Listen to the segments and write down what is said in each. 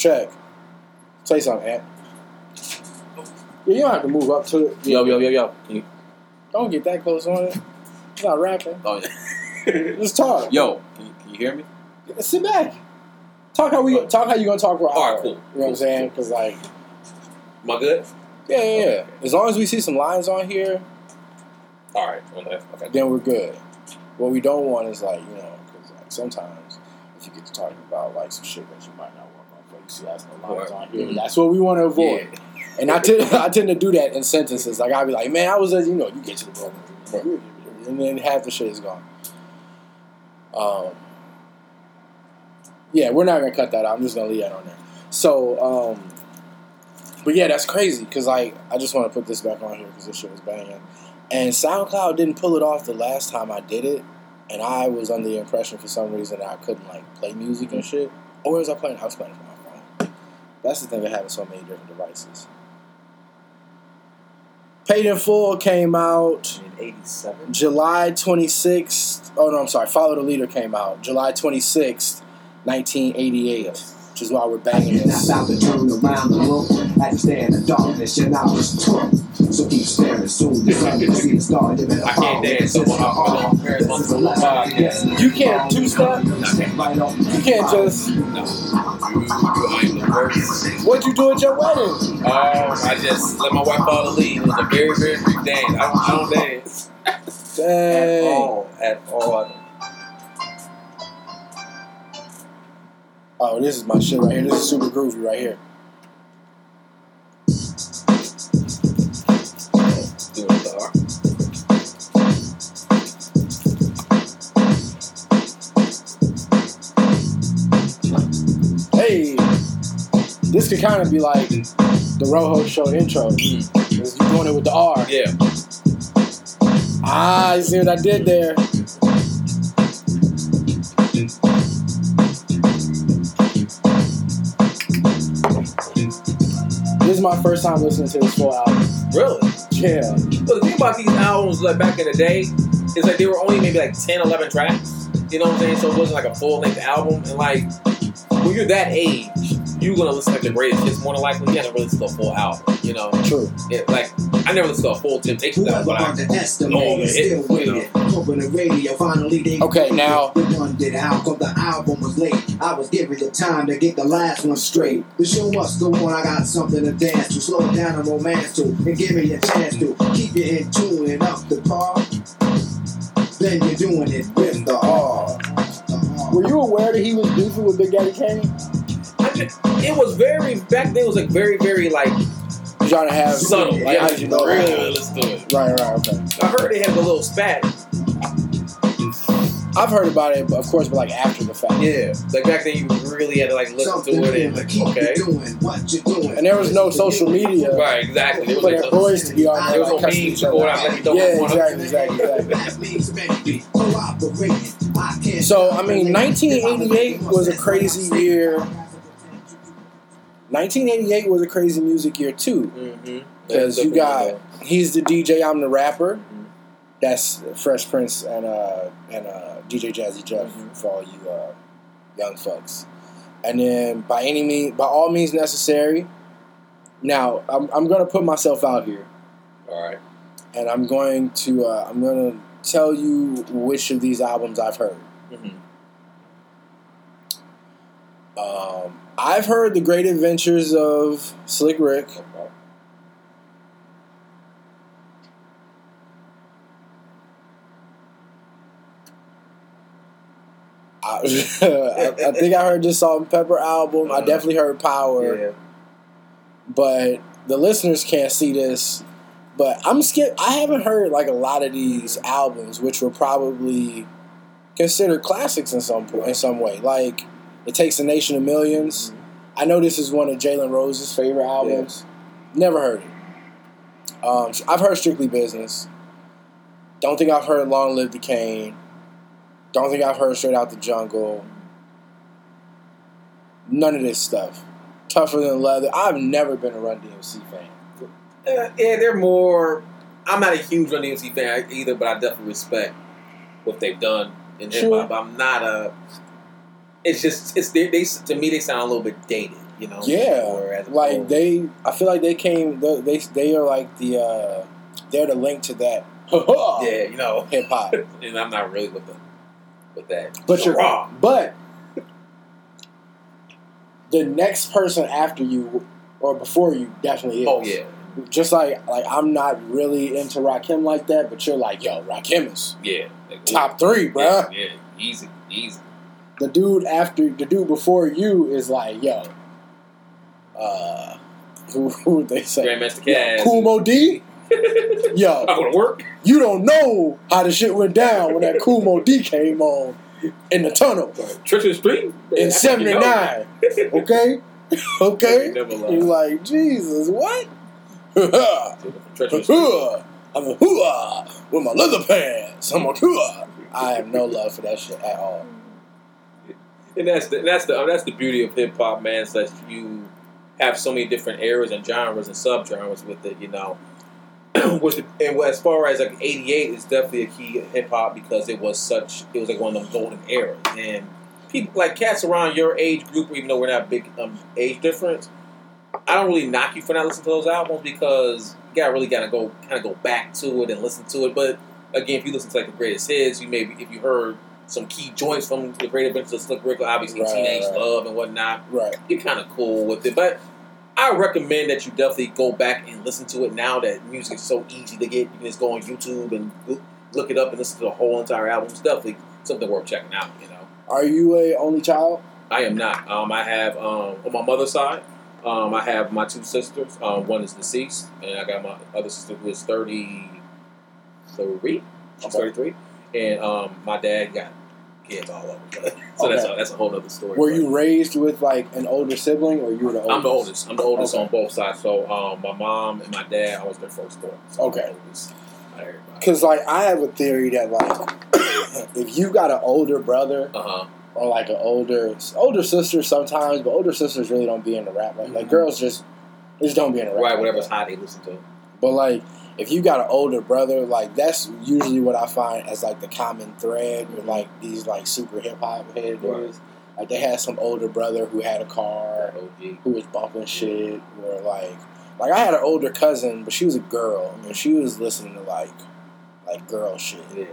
Check. Say something, Ant. Yeah, you don't have to move up to it. Yo, yo, yo, yo. Can you, Don't get that close on it. You're not rapping. oh, yeah. Just talk. yo, can you, can you hear me? Sit back. Talk how we talk how you gonna talk for an All right, hour. cool. You know what I'm saying? Because like, Am I good? yeah, yeah, yeah. As long as we see some lines on here, All right. Okay. okay. then we're good. What we don't want is like you know, because like sometimes if you get to talking about like some shit that you might not work on, but you see that's no lines Right. on here. Mhm. That's what we want to avoid. Yeah. And I tend I tend to do that in sentences. Like I'll be like, man, I was you know, you get to the program, and then half the shit is gone. Um, yeah, we're not gonna cut that out. I'm just gonna leave that on there. So, um, but yeah, that's crazy because like I just want to put this back on here because this shit was banging, and SoundCloud didn't pull it off the last time I did it, and I was under the impression for some reason that I couldn't like play music and shit. Or was I playing? I was playing from my phone. That's the thing of having so many different devices. Paid in Full came out In 87. July 26th. Oh, no, I'm sorry. Follow the Leader came out July 26th, 1988, which is why we're banging Not this. about to turn around the room. As you stare in the darkness, your knowledge took. So keep staring soon. The sun will see the star. You better I can't follow. dance, so I'm I'm gonna one to the podcast. You can't two-step? You can't just. No. I am the worst. What'd you do at your wedding? Oh, I just let my wife follow the lead. It was a very, very brief dance. I don't, I don't dance at all. At all. Oh, this is my shit right here. This is super groovy right here. This could kind of be like the Rojo Show intro. Mm. 'Cause You doing it with the R. Yeah. Ah, you see what I did there? This is my first time listening to this full album. Really? Yeah. But the thing about these albums, like back in the day, is like they were only maybe like 10, 11 tracks. You know what I'm saying? So it wasn't like a full length album. And like, when you're that age, you're gonna listen to like the greatest hits more than likely. You haven't really listened to a full album. You know? True. It, like, I never listened to a full Temptations album, Whoever but I, underestimated, Oh, still it- waited. Hoping the radio finally they Okay, now- They wondered how come the album was late. I was given the time to get the last one straight. The show must go on. I got something to dance to, slow down and romance to, and give me a chance to keep you in tune and up the par. Then you're doing it with the R. Were you aware that he was beefing with Big Daddy Kane? I just, it was very, back then it was like very, very like You trying to have subtle. Like, Like, how I did you know really let's do it. Right, right, okay. I heard they had a little spat. I've heard about it, but of course, but like after the fact. Yeah. Like back then you really had to like listen Something to it new and like, keep okay. you doing what you're doing. And there was no social media Right, exactly. There was for like their no- boys to be on there. There was like, no cussing memes each to go out out. like you don't Yeah, want exactly, exactly, exactly. That means maybe cooperating. I can't So, I mean, 1988 was a crazy year. 1988 was a crazy music year too, Mhm. because you got he's the DJ, I'm the rapper. Mhm. That's Fresh Prince and uh and uh DJ Jazzy Jeff Mhm. for all you uh, young folks. And then by any means, by all means necessary. Now I'm I'm gonna put myself out here, All right. and I'm going to uh, I'm gonna tell you which of these albums I've heard. Um, I've heard the Great Adventures of Slick Rick. I, I, I think I heard the Salt-N-Pepa album. I definitely heard Power, Yeah. but the listeners can't see this. But I'm skip. I haven't heard like a lot of these albums, which were probably considered classics in some in some way. Like it takes a nation of 1000000s I know this is one of Jalen Rose's favorite albums. Never heard it. Um, I've heard Strictly Business. Don't think I've heard Long Live the Kane. Don't think I've heard Straight Out the Jungle. None of this stuff. Tougher than leather. I've never been a Run DMC fan. Uh, yeah, they're more. I'm not a huge Run DMC fan either, but I definitely respect what they've done in hip Sure. hop. I'm not a. It's just it's they, they to me they sound a little bit dated. You know, Yeah, or as a like they, I feel like they came. They they, they are like the uh they're the link to that yeah, you know, hip hop. and I'm not really with the with that. But you're raw. but the next person after you or before you definitely is. Oh yeah, Just like like I'm not really into Rakim like that, but you're like, yo, Rakim is yeah, Like, top three, yeah. Yeah, easy, easy. The dude after the dude before you is like, yo, uh, who, who would they say? Grandmaster Caz. Kool Moe Dee. Yo, I go to work. you don't know how the shit went down when that Kool Moe Dee came on in the tunnel Treacherous Three in '79. Okay, okay. You're like, Jesus, what? I'm a hooah with my leather pants. I'm a hooah. I have no love for that shit at all. And that's the that's the that's the beauty of hip hop, man. That you have so many different eras and genres and subgenres with it. You know, the, and as far as like '88 is definitely a key hip hop because it was such it was like one of them golden eras and people like cats around your age group, even though we're not big um, age difference. I don't really knock you for not listening to those albums because you gotta really gotta go kind of go back to it and listen to it. But again, if you listen to like the greatest hits, you maybe if you heard some key joints from the Great Adventures of Slick Rick, obviously Right, Teenage right. Love and whatnot, Right. you're kind of cool with it. But I recommend that you definitely go back and listen to it now that music is so easy to get. You can just go on YouTube and look it up and listen to the whole entire album. It's definitely something worth checking out. You know, Are you a only child? I am not. Um, I have um, on my mother's side. Um, I have my two sisters. Um, one is deceased, and I got my other sister who is thirty-three. She's Okay. thirty-three, and um, my dad got kids all over. so that's Okay. a, that's a whole other story. Were but- you raised with like an older sibling, or you were the oldest? I'm the oldest. I'm the oldest Okay. on both sides. So um, my mom and my dad, I was their first born. So Okay. I'm the oldest out of everybody. Because like I have a theory that like if you got an older brother Uh huh. or like an older older sister sometimes, but older sisters really don't be in the rap. Like, like Mhm. girls just just don't be in the rap. Right. like Whatever's that. hot, they listen to. But like if you got an older brother, like that's usually what I find as like the common thread with like these like super hip hop head Right. dudes. Like they had some older brother who had a car, who was bumping shit, or like like I had an older cousin, but she was a girl. and she was listening to like like girl shit. Yeah.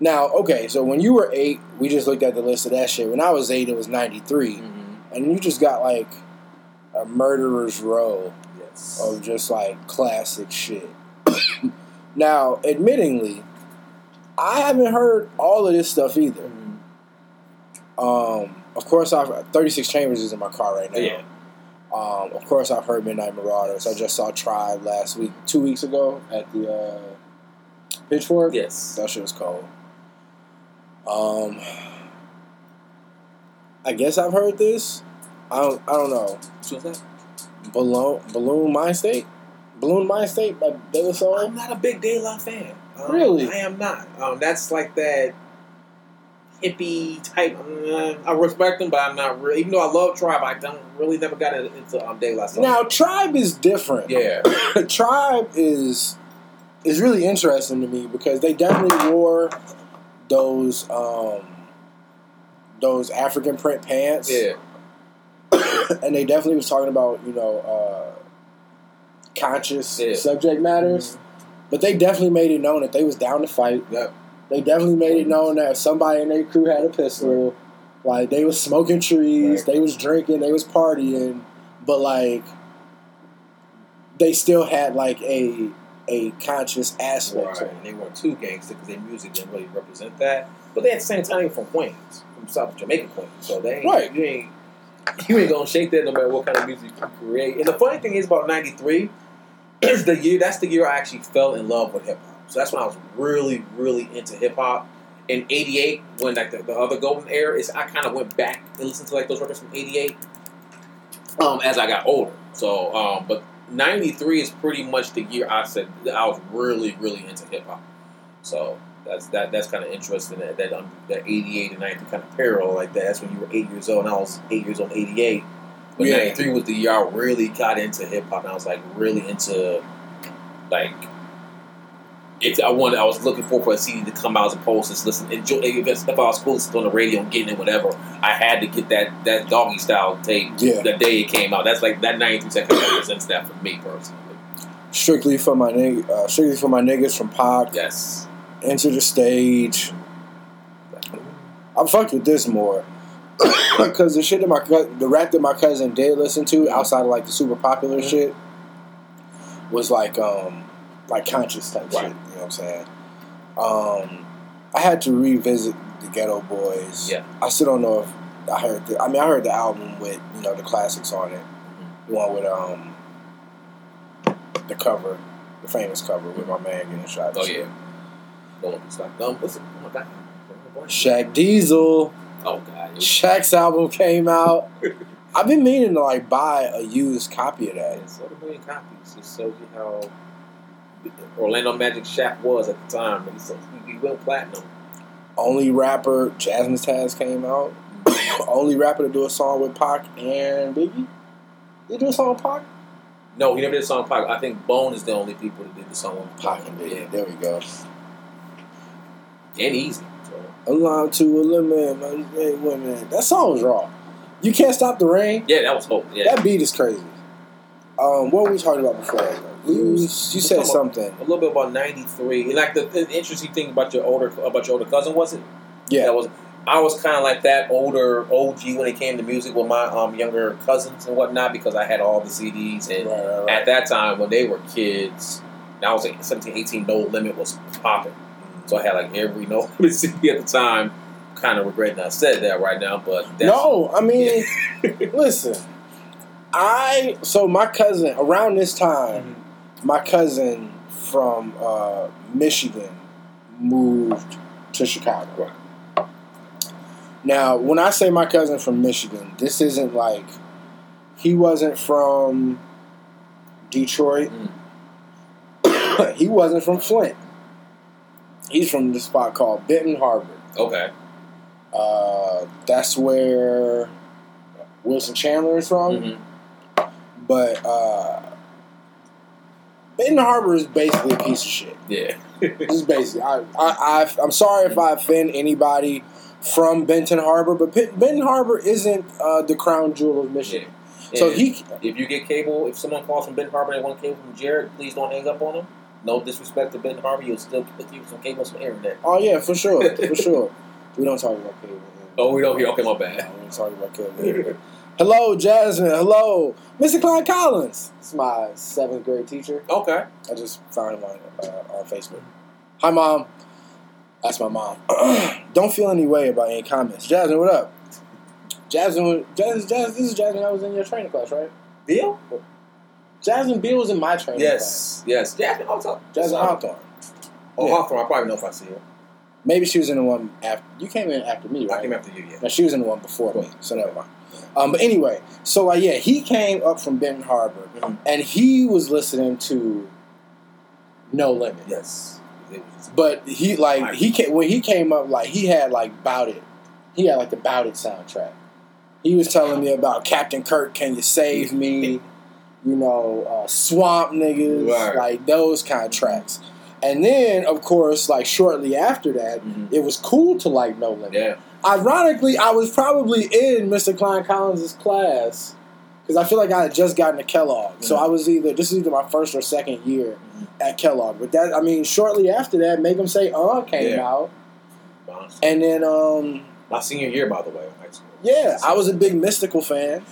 Now, okay, so when you were eight, we just looked at the list of that shit. When I was eight, it was ninety three, Mm-hmm. and you just got like a murderer's row Yes. of just like classic shit. now, admittingly, I haven't heard all of this stuff either. Mhm. Um, of course, I've thirty six chambers is in my car right now. Yeah. Um, of course, I've heard Midnight Marauders. I just saw Tribe last week, two weeks ago at the uh, Pitchfork. Yes. That shit was cold. Um, I guess I've heard this. I don't. I don't know. What's that? Buhloone Balloon Mind State, Buhloone Mindstate by De La Soul. I'm not a big De La fan. Um, Really? I am not. Um, that's like that hippie type. uh, I respect them, but I'm not really. Even though I love Tribe, I don't really never got into um, De La Soul. Now Tribe is different. yeah. Tribe is is really interesting to me because they definitely wore those um those African print pants. Yeah. and they definitely was talking about you know uh, conscious Yeah. subject matters, but they definitely made it known that they was down to fight. Yep. They definitely made it known that somebody in their crew had a pistol. Like they was smoking trees, Right. they was drinking, they was partying, but like they still had like a a conscious aspect Right. to it. And they weren't too gangster because their music didn't really represent that. But they at the same time from Queens, from South Jamaica, Queens. So they ain't, Right. you ain't you ain't gonna shake that no matter what kind of music you create. And the funny thing is about '93 is the year. That's the year I actually fell in love with hip hop. So that's when I was really, really into hip hop. In '88, when like the, the other golden era is, I kind of went back and listened to like those records from '88. Um, as I got older. So, um, but '93 is pretty much the year I said I was really, really into hip hop. So that's that. That's kind of interesting that that, um, that '88 and ninety kind of parallel like that. That's when you were eight years old, and I was eight years old '88. But Yeah. '93 was the year I really got into hip hop, and I was like really into like if I wanted, I was looking for for a CD to come out as opposed to listen. Enjoy if, if I was cool on the radio and getting it, whatever. I had to get that that doggy style tape Yeah. the day it came out. That's like that ninety three seconds represents that for me personally. Strictly for my nig- uh, strictly for my niggas from Pac. Yes. Enter the stage. I'm fucked with this more because the shit that my the rap that my cousin did listen to outside of like the super popular Mhm. shit was like um like conscious type Right. shit. You know what I'm saying? Um, I had to revisit the Geto Boys. Yeah. I still don't know if I heard. The, I mean, I heard the album with you know the classics on it. The one with um the cover, the famous cover with my man getting shot. Oh yeah. One can stop. Um, listen. Oh my god. Shaq Diesel. Oh god. Shaq's album came out. I've been meaning to like buy a used copy of that. And sold a million copies. It shows you how Orlando Magic Shaq was at the time. And so he, he went platinum. Only rapper Jasmine Taz came out. Only rapper to do a song with Pac and Biggie. Did he do a song with Pac? No, he never did a song with Pac. I think Bone is the only people that did the song with Pac and Biggie. Yeah, There we go. Yeah. And easy. So, Alarm to a limit, my hey, women. That song was raw. You can't stop the rain. yeah, that was hope. Yeah. That beat is crazy. Um, what were we talking about before? You, you said talking something. a little bit about '93, and like the, the interesting thing about your older about your older cousin was it? Yeah. That was I was kind of like that older OG when it came to music with my um, younger cousins and whatnot because I had all the CDs and Right, right, right. at that time when they were kids, I was like 17, 18, No Limit was popping. So I had like every No CD at the time. Kind of regretting I said that right now, but that's, No, I mean, listen. I so my cousin around this time, Mhm. my cousin from uh, Michigan moved to Chicago. Now, when I say my cousin from Michigan, this isn't like he wasn't from Detroit. he wasn't from Flint. He's from this spot called Benton Harbor. okay, Uh, that's where Wilson Chandler is from. Mhm. But uh, Benton Harbor is basically a piece of shit. yeah, This is basically. I, I, I, I'm sorry if I offend anybody from Benton Harbor, but Pit- Benton Harbor isn't uh, the crown jewel of Michigan. So And he, If you get cable, if someone calls from Benton Harbor and they want cable from Jared, please don't hang up on them. No disrespect to Ben Harvey, you'll still you some cable, some internet. oh yeah, for sure, for sure. We don't talk about cable. Oh, we don't hear. Okay, my No, bad. we don't talk about cable. Hello, Jasmine. Hello, Mr. Clyde Collins. It's my seventh grade teacher. Okay. I just found him on, uh, on Facebook. Hi, mom. That's my mom. Don't feel any way about any comments. Jasmine, what up? Jasmine, Jasmine, Jasmine, this is Jasmine. I was in your training class, right? Deal? Jasmine Beal was in my training class. Yes. Yes. Jasmine Hawthorne. Jasmine Hawthorne. Oh, Yeah. Hawthorne. I probably know if I see her. Maybe she was in the one after. You came in after me, I right? came after you, yeah. No, she was in the one before me, so never mind. Um, but anyway, so like, yeah, he came up from Benton Harbor, Mhm. and he was listening to No Limit. Yes. But he like he came when he came up like he had like Bout It. He had like the Bout It soundtrack. He was telling me about Captain Kirk, can you save me? You know, uh, Swamp Niggas, Right. like those kind of tracks. And then, of course, like shortly after that, Mhm. it was cool to like No Limit. Yeah. Ironically, I was probably in Mr. Klein Collins' class because I feel like I had just gotten to Kellogg. So Mhm. I was either this is either my first or second year Mhm. at Kellogg. But that I mean, shortly after that, Make 'Em Say Uh came Yeah. out, Bounce. and then um My senior year, by the way, in high school. yeah, I was a big Mystikal fan.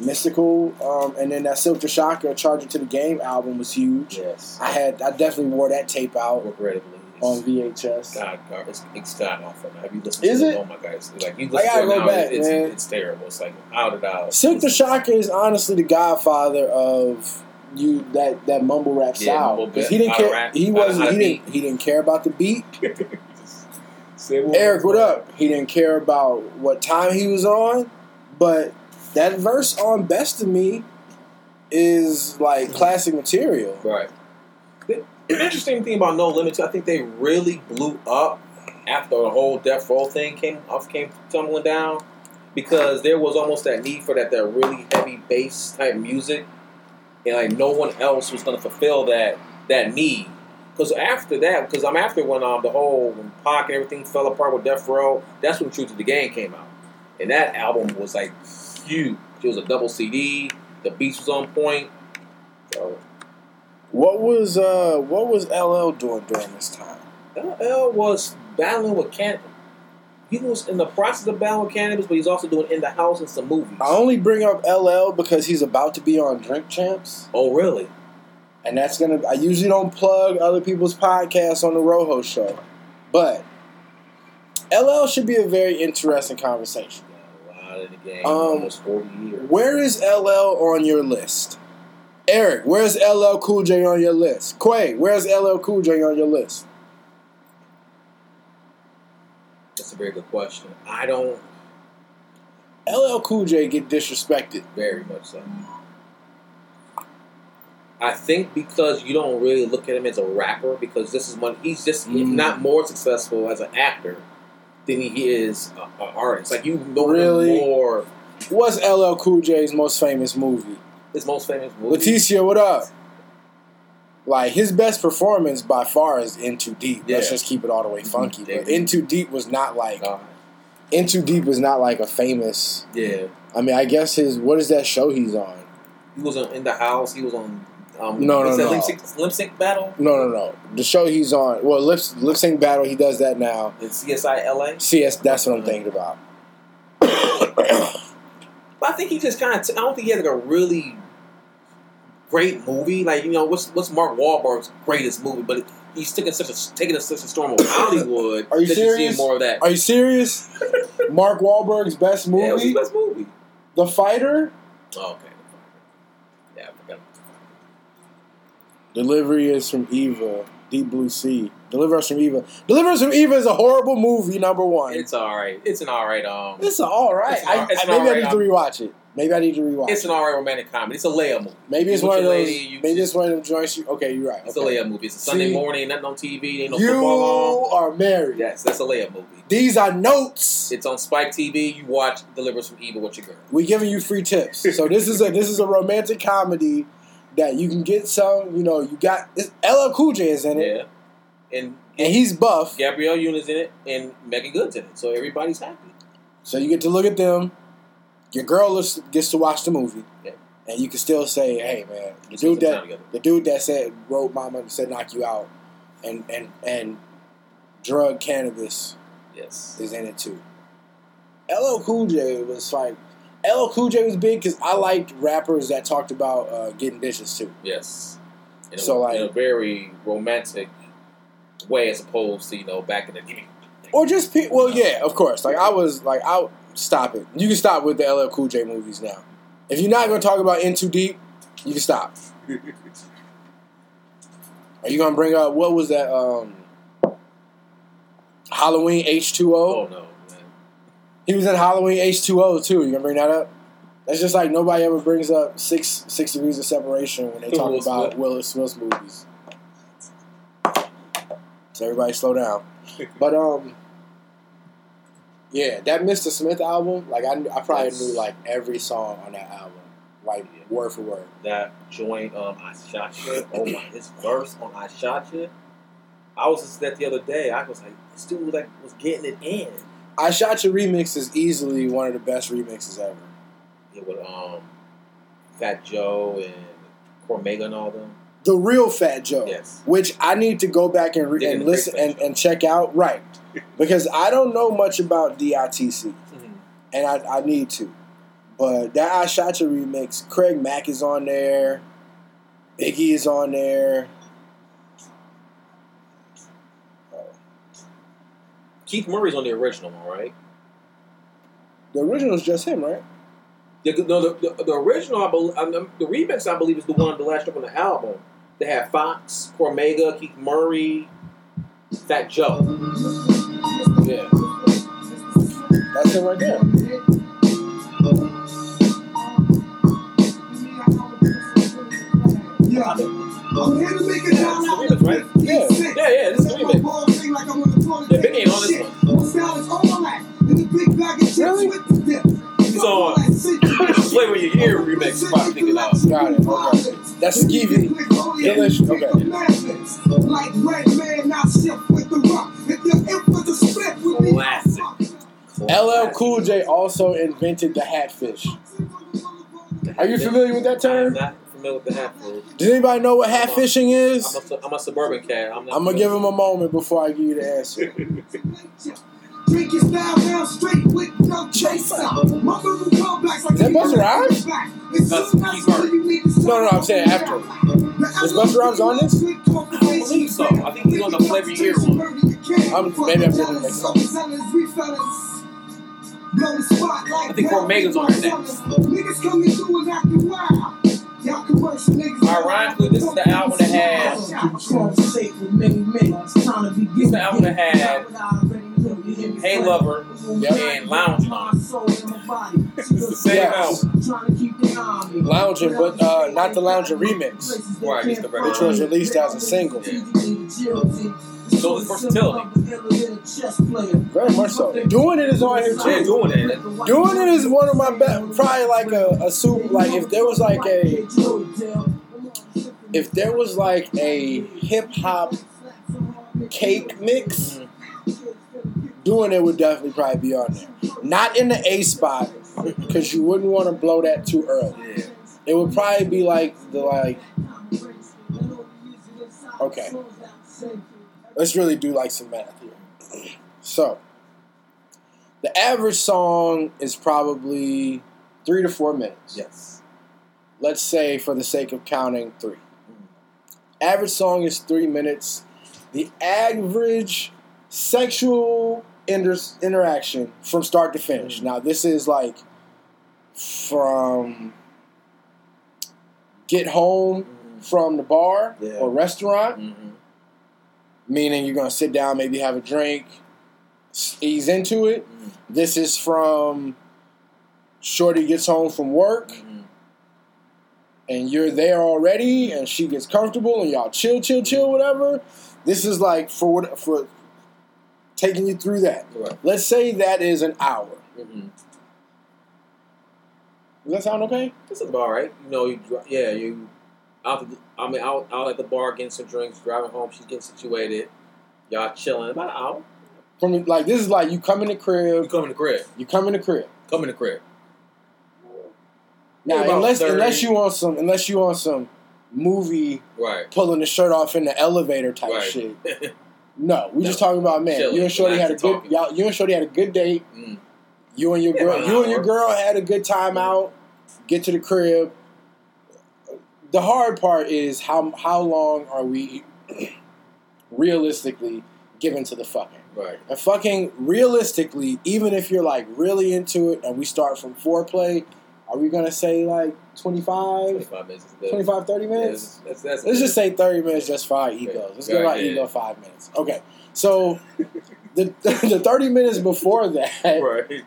Mystikal, um, and then that Silk the Shocker Charger to the Game album was huge. Yes. I had I definitely wore that tape out Regrettably. on VHS. God, God, it's, it's God awful. now. Have you listened Is to it? it? Oh my God. It's like, you I listen gotta to it go now, back, it's, man. it's terrible. It's like, out did I. Silk the Shocker is honestly the godfather of you that that mumble rap Yeah, style because he didn't care. rap, he wasn't. He didn't. He didn't care about the beat. Eric, what up? He didn't care about what time he was on, but that verse on "Best of Me" is like classic material. Right. The the interesting thing about No Limits, I think they really blew up after the whole Death Row thing came off came tumbling down because there was almost that need for that that really heavy bass type music, and like no one else was going to fulfill that that need. Because after that, because I'm after when um the whole when Pac and everything fell apart with Death Row, that's when Truth to the Game came out, and that album was like huge. It was a double CD. The beats was on point. So What was uh what was LL doing during this time? LL was battling with Canibus. He was in the process of battling with Canibus, but he's also doing in the house and some movies. I only bring up LL because he's about to be on Drink Champs, oh, really? and that's gonna. I usually don't plug other people's podcasts on the Rojo Show, but LL should be a very interesting conversation. In the game. Um, almost 40 years. Where is LL on your list? Eric, where's LL Cool J on your list? Quay, where's LL Cool J on your list? That's a very good question. I don't LL Cool J get disrespected. very much so. I think because you don't really look at him as a rapper, because this is one he's just if Mm. not more successful as an actor than he is an artist. Like you know Really? more. What's LL Cool J's most famous movie? His most famous movie. Leticia, what up? Like his best performance by far is In Too Deep. Let's just keep it all the way funky. Yeah. But In Too Deep was not like Uh, In Too Deep was not like a famous. yeah, I mean, I guess his what is that show he's on? he was on, in the house. He was on. Um, No, no, no. Lip sync, lip sync battle No, no, no. The show he's on. Well, lip lip sync battle. He does that now. in CSI LA. CS. That's what I'm thinking about. But I think he just kind of. I don't think he had like a really great movie. Like you know, what's what's Mark Wahlberg's greatest movie? But he's taking such a taking a, such a storm of Hollywood. Are you serious? More of that. Are you serious? Mark Wahlberg's best Yeah, it was his movie, best movie. The Fighter. Oh, okay. Yeah, I forgot. Deliver Us from Eva. Deep Blue Sea. Deliver Us from Eva. Deliver Us from Eva is a horrible movie. Number one. It's all right. It's an all right. Um, It's all right. An I, all- I- an maybe all I need right, to rewatch it. Maybe I need to rewatch. it's an all right romantic comedy. It's a Leia movie. Maybe it's one of those. lady, maybe it's one of them joints. You, okay, you're right. It's okay. a Leia movie. It's a Sunday See? morning. Nothing on TV. Ain't no you football on. are married. Yes, that's a Leia movie. These are notes. It's on Spike TV. You watch Deliver Us from Eva with your girl. We giving you free tips. So this is a this is a romantic comedy that you can get some. You know, you got LL Cool J is in it, Yeah, and and he's buff. Gabrielle Union's in it, and Meagan Good's in it. So everybody's happy. So you get to look at them. Your girl looks, gets to watch the movie, Yeah. and you can still say, "Hey, man, the dude that the dude that said wrote Mama said knock you out, and and and drug cannabis Yes. is in it too." LL Cool J was like, LL Cool J was big because I liked rappers that talked about uh, getting bitches too. Yes. In a, So, like- in a very romantic way, as opposed to you know back in the day. Or just pe- well, yeah, of course. Like I was like, I'll stop it. You can stop with the LL Cool J movies now. If you're not gonna talk about In Too Deep, you can stop. Are you gonna bring up what was that? Um, Halloween H two Oh O. no, man. He was in Halloween H two O too. You gonna bring that up? That's just like nobody ever brings up six six degrees of separation when they talk Will about Smith. Will Smith's movies. So everybody slow down. But um, yeah, that Mr. Smith album, like I, I probably Yes. knew like every song on that album, like word for word. That joint, um, I Shot Ya. Oh my, his verse on I Shot Ya. I was just that the other day. I was like, this dude like was getting it in. I Shot Ya remix is easily one of the best remixes ever. Yeah, with um, Fat Joe and Cormega and all them. The real Fat Joe, Yes. which I need to go back and, re- and listen and, and check out, right? Because I don't know much about DITC, Mhm. and I, I need to. But that I Shot Ya remix, Craig Mack is on there, Biggie is on there. Keith Murray's on the original one, right? The original is just him, right? The, no, the, the, the original, I believe, the remix, I believe, is the one the last track on the album. They have Fox, Cormega, Keith Murray, Fat Joe. Yeah. That's it right there. Yeah. I'm here to make it down Yeah, Big ain't on this one. one. He's on Flavor Flava in Ya Ear remix you probably thinking of. Got it. Okay. That's Skeevy. Delicious. Okay. Like red man, not shift with the rock. If your influence is split with me. Classic. LL Cool J also invented the hatfish. Are you familiar with that I'm term? Not familiar with the hat fish. Does anybody know what hatfishing I'm is? a, su- I'm a suburban cat. I'm, I'm gonna give him a moment before I give you the answer. Drink your style down straight with no chaser. My little comebacks like Is that Busta Rhymes? That's Keith Murray. No, no, I'm saying after. Is Busta Rhymes on this? I don't believe so. I think he's on the Flavor Year one. I'm- maybe I'm getting mixed up. I think Cormega's on there next. Niggas coming through and acting wild. Y'all commercial. Ironically, this is the album that had- This is the album that had Hey Lover Yep. and Lounge on it. It's the same Yes. album. Lounging, but uh, not the Lounging remix, Right, it's the which was released as a single. So it's versatility. Very much so. Doing it is on here Yeah, too. doing it. Doing it is one of my best. Probably like a, a soup. Like if there was like a if there was like a hip hop cake mix, doing it would definitely probably be on there. Not in the A spot because you wouldn't want to blow that too early. Yeah. It would probably be like the like. Okay, let's really do like some math here. So, the average song is probably three to four minutes. Yes. Let's say, for the sake of counting, three. Hmm. Average song is three minutes. The average sexual inter- interaction from start to finish. Hmm. Now, this is like from get home hmm. from the bar Yeah. or restaurant, Mm-hmm. Meaning you're gonna sit down, maybe have a drink, ease into it. Mm-hmm. This is from Shorty gets home from work Mm-hmm. and you're there already, and she gets comfortable, and y'all chill, chill, chill, whatever. This is like for what for taking you through that. Right. Let's say that is an hour. Mm-hmm. Does that sound okay? That's is about right. You know, you yeah, you out. The, I mean, out out at the bar getting some drinks, driving home. She's getting situated. Y'all chilling about an hour. From like this is like you come in the You crib, come in the crib. you come in the crib. Come in the crib. Now unless 30. unless you want some unless you want some movie Right. pulling the shirt off in the elevator type Right. shit. No, we No. just talking about man. Chilling, you and Shorty had a good y'all, you and Shorty had a good date. Mm. You and your girl, you and your girl had a good time out. Get to the crib. The hard part is how how long are we realistically given to the fucking? Right. And fucking realistically, even if you're like really into it and we start from foreplay, are we gonna say like 25, Twenty-five minutes. 25 30 minutes? Yeah, that's, that's Let's just say 30 minutes just for our egos. Let's give our yeah. ego five minutes. Okay. So the, the 30 minutes before that, right.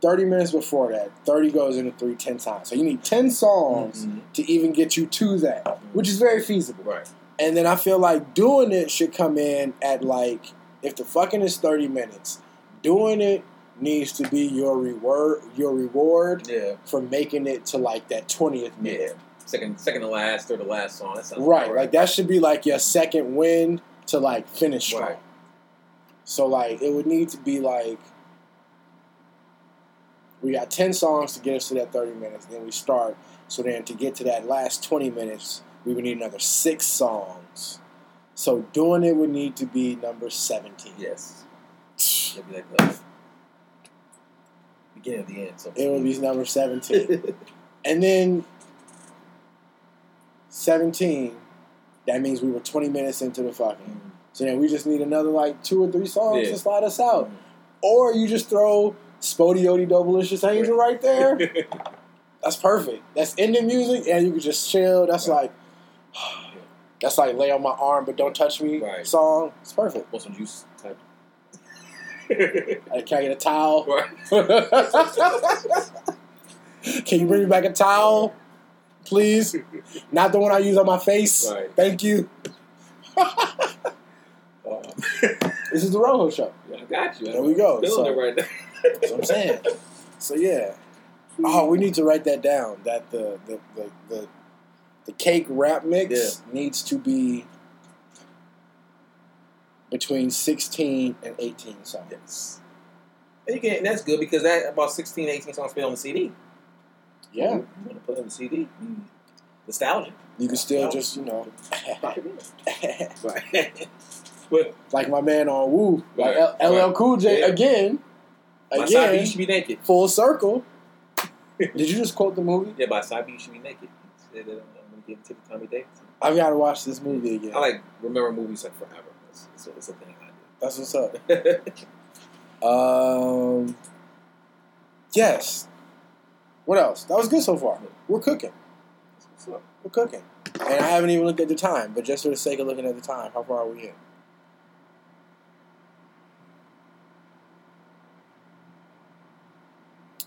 The 30 minutes before that, 30 goes into three, 10 times. So you need 10 songs Mhm. to even get you to that, which is very feasible. Right. And then I feel like doing it should come in at like, if the fucking is 30 minutes, doing it needs to be your reward, your reward Yeah. for making it to like that 20th Yeah. minute. Second, second to last, third to last song. Right, like that should be like your second win to like finish strong. Right. So like it would need to be like we got ten songs to get us to that thirty minutes, then we start. So then to get to that last twenty minutes, we would need another six songs. So doing it would need to be number seventeen. Yes. It'd be like the beginning of the end. So It would be number seventeen. and then seventeen, that means we were twenty minutes into the fucking. Mm-hmm. So then we just need another like two or three songs Yeah. to slide us out. Mm-hmm. Or you just throw SpottieOttieDopaliscious Angel right there. That's perfect. That's ending music, and you can just chill. That's like, that's like lay on my arm but don't touch me Right. song. It's perfect. Want some juice type. Can I get a towel? right. Can you bring me back a towel, please? Not the one I use on my face. Right. Thank you. This is the Rojo Show. I got you. There we go. Feeling So- it right now. That's what I'm saying. So yeah. Oh, we need to write that down. That the the the the, the cake rap mix needs to be between sixteen and eighteen songs. Yes. And you can, and that's good because that about 16, 18 songs fit on the CD. Yeah. You want to put it on the CD. Nostalgia. You can still just, you know, Right. but like my man on Woo, like Right, LL. Cool J Yeah. again, side B, you should be naked. full circle. Did you just quote the movie? Yeah, by side B, you should be naked. He said that, I'm going to give it to the Tommy Davidson. I've got to watch this movie again. I like remember movies like forever. It's, it's, it's a thing I do. That's what's up. Um, yes. What else? That was good so far. We're cooking. What's up? We're cooking. And I haven't even looked at the time, but just for the sake of looking at the time, how far are we in?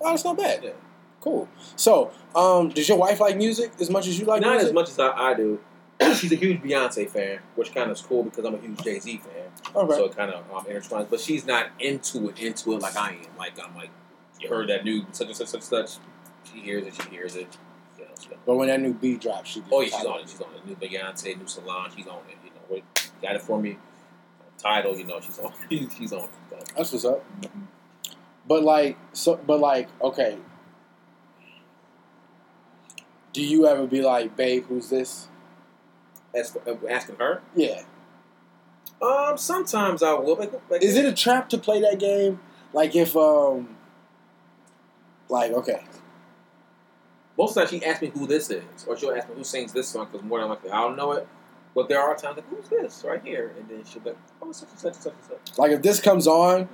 Oh, that's not bad. Yeah. Cool. So, um, does your wife like music as much as you like Not music? as much as I, I do. she's a huge Beyonce fan, which kind of is cool because I'm a huge Jay Z fan. Okay. So it kind of um, intertwines. But she's not into it, into it like I am. Like I'm like, you heard that new such and such such such. She hears it. She hears it. You know, so. but when that new beat drops, she Oh yeah, she's on it. She's on it. New Beyonce, new Solange. She's on it. You know, what got it for me. Title. You know, she's on. she's on. it. That's what's up. But like, so, but like, okay. Do you ever be like, babe, who's this? As for uh, asking her, Yeah. um, sometimes I will. Like, like Is it a trap to play that game? Like if um, like okay, Most of the time, she asks me who this is, or she'll ask me who sings this song because more than likely I don't know it. But there are times like, who's this right here? And then she'll be like, oh, such and such and such and such. like if this comes on,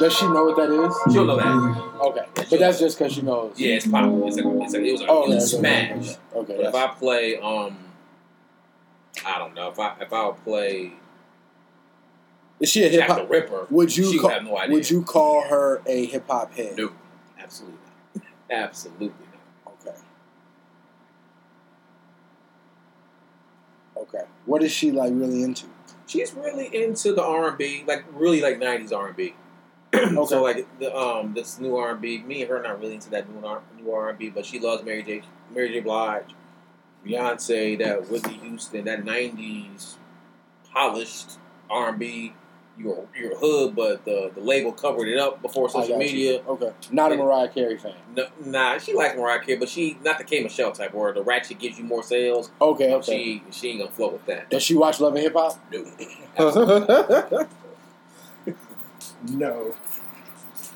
does she know what that is? She'll know that. Okay, but that's just because she knows. Yeah, it's popular. It's like, it's like it was a Oh, huge okay, okay, smash. Okay, okay, But if I play, um, I don't know if I if I'll play is she a hip hop? Ripper, Would you she call, would have no idea. would you call her a hip hop head? No, absolutely not. Absolutely not. Okay. Okay. What is she like really into? She's really into the R and B, like really like '90s R and B. Okay. So like the um this new R and B, me and her not really into that new R new R and B, but she loves Mary J Mary J Blige, Beyonce, that Whitney Houston, that '90s polished R and B. You're you're hood, but the the label covered it up before social got you. media. Okay. Not a Mariah Carey fan. No, nah, she likes Mariah Carey, but she not the K Michelle type where the ratchet gives you more sales. Okay. Okay. She she ain't gonna flow with that. Does she watch Love and Hip Hop? No. no.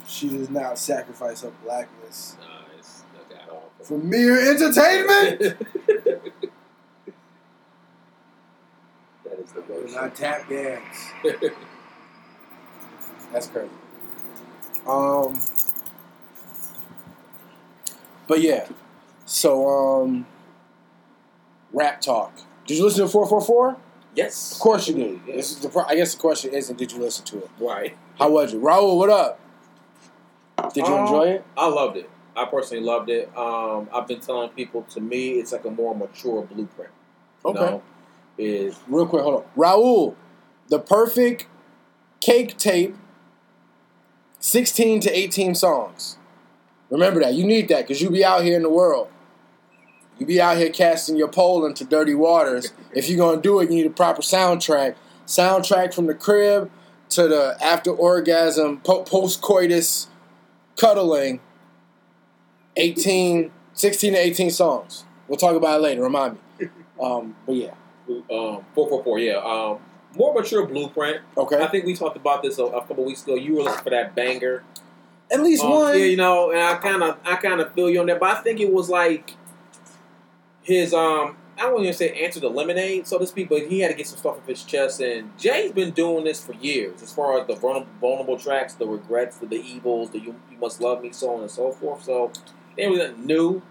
She does not sacrifice her blackness Nah, it's not that all. for mere entertainment. that is the worst. I tap dance. That's crazy. Um, but yeah. So um, rap talk. Did you listen to four four four? yes, Of course you did. absolutely, This is the. Pro- I guess the question isn't did you listen to it? Right. How was it, Raul? What up? Did you Um, enjoy it? I loved it. I personally loved it. Um, I've been telling people to me it's like a more mature blueprint. Okay. know? Is Real quick, hold on. Raul, the perfect cake tape, 16 to 18 songs. Remember that. You need that because you be out here in the world. You be out here casting your pole into dirty waters. If you're going to do it, you need a proper soundtrack. Soundtrack from the crib to the after orgasm, po- post coitus cuddling. 18, 16 to 18 songs. We'll talk about it later. Remind me. Um, but yeah. um, four four four. Yeah. Um, more mature blueprint. Okay. I think we talked about this a, a couple weeks ago. You were looking for that banger. At least Um, one. Yeah, you know, and I kind of, I kind of feel you on that, but I think it was like his, um, I don't even say answer the lemonade, so to speak, but he had to get some stuff off his chest. And Jay's been doing this for years, as far as the vulnerable, vulnerable tracks, the regrets, the, the evils, the you, you must love me, so on and so forth. So it ain't really nothing new,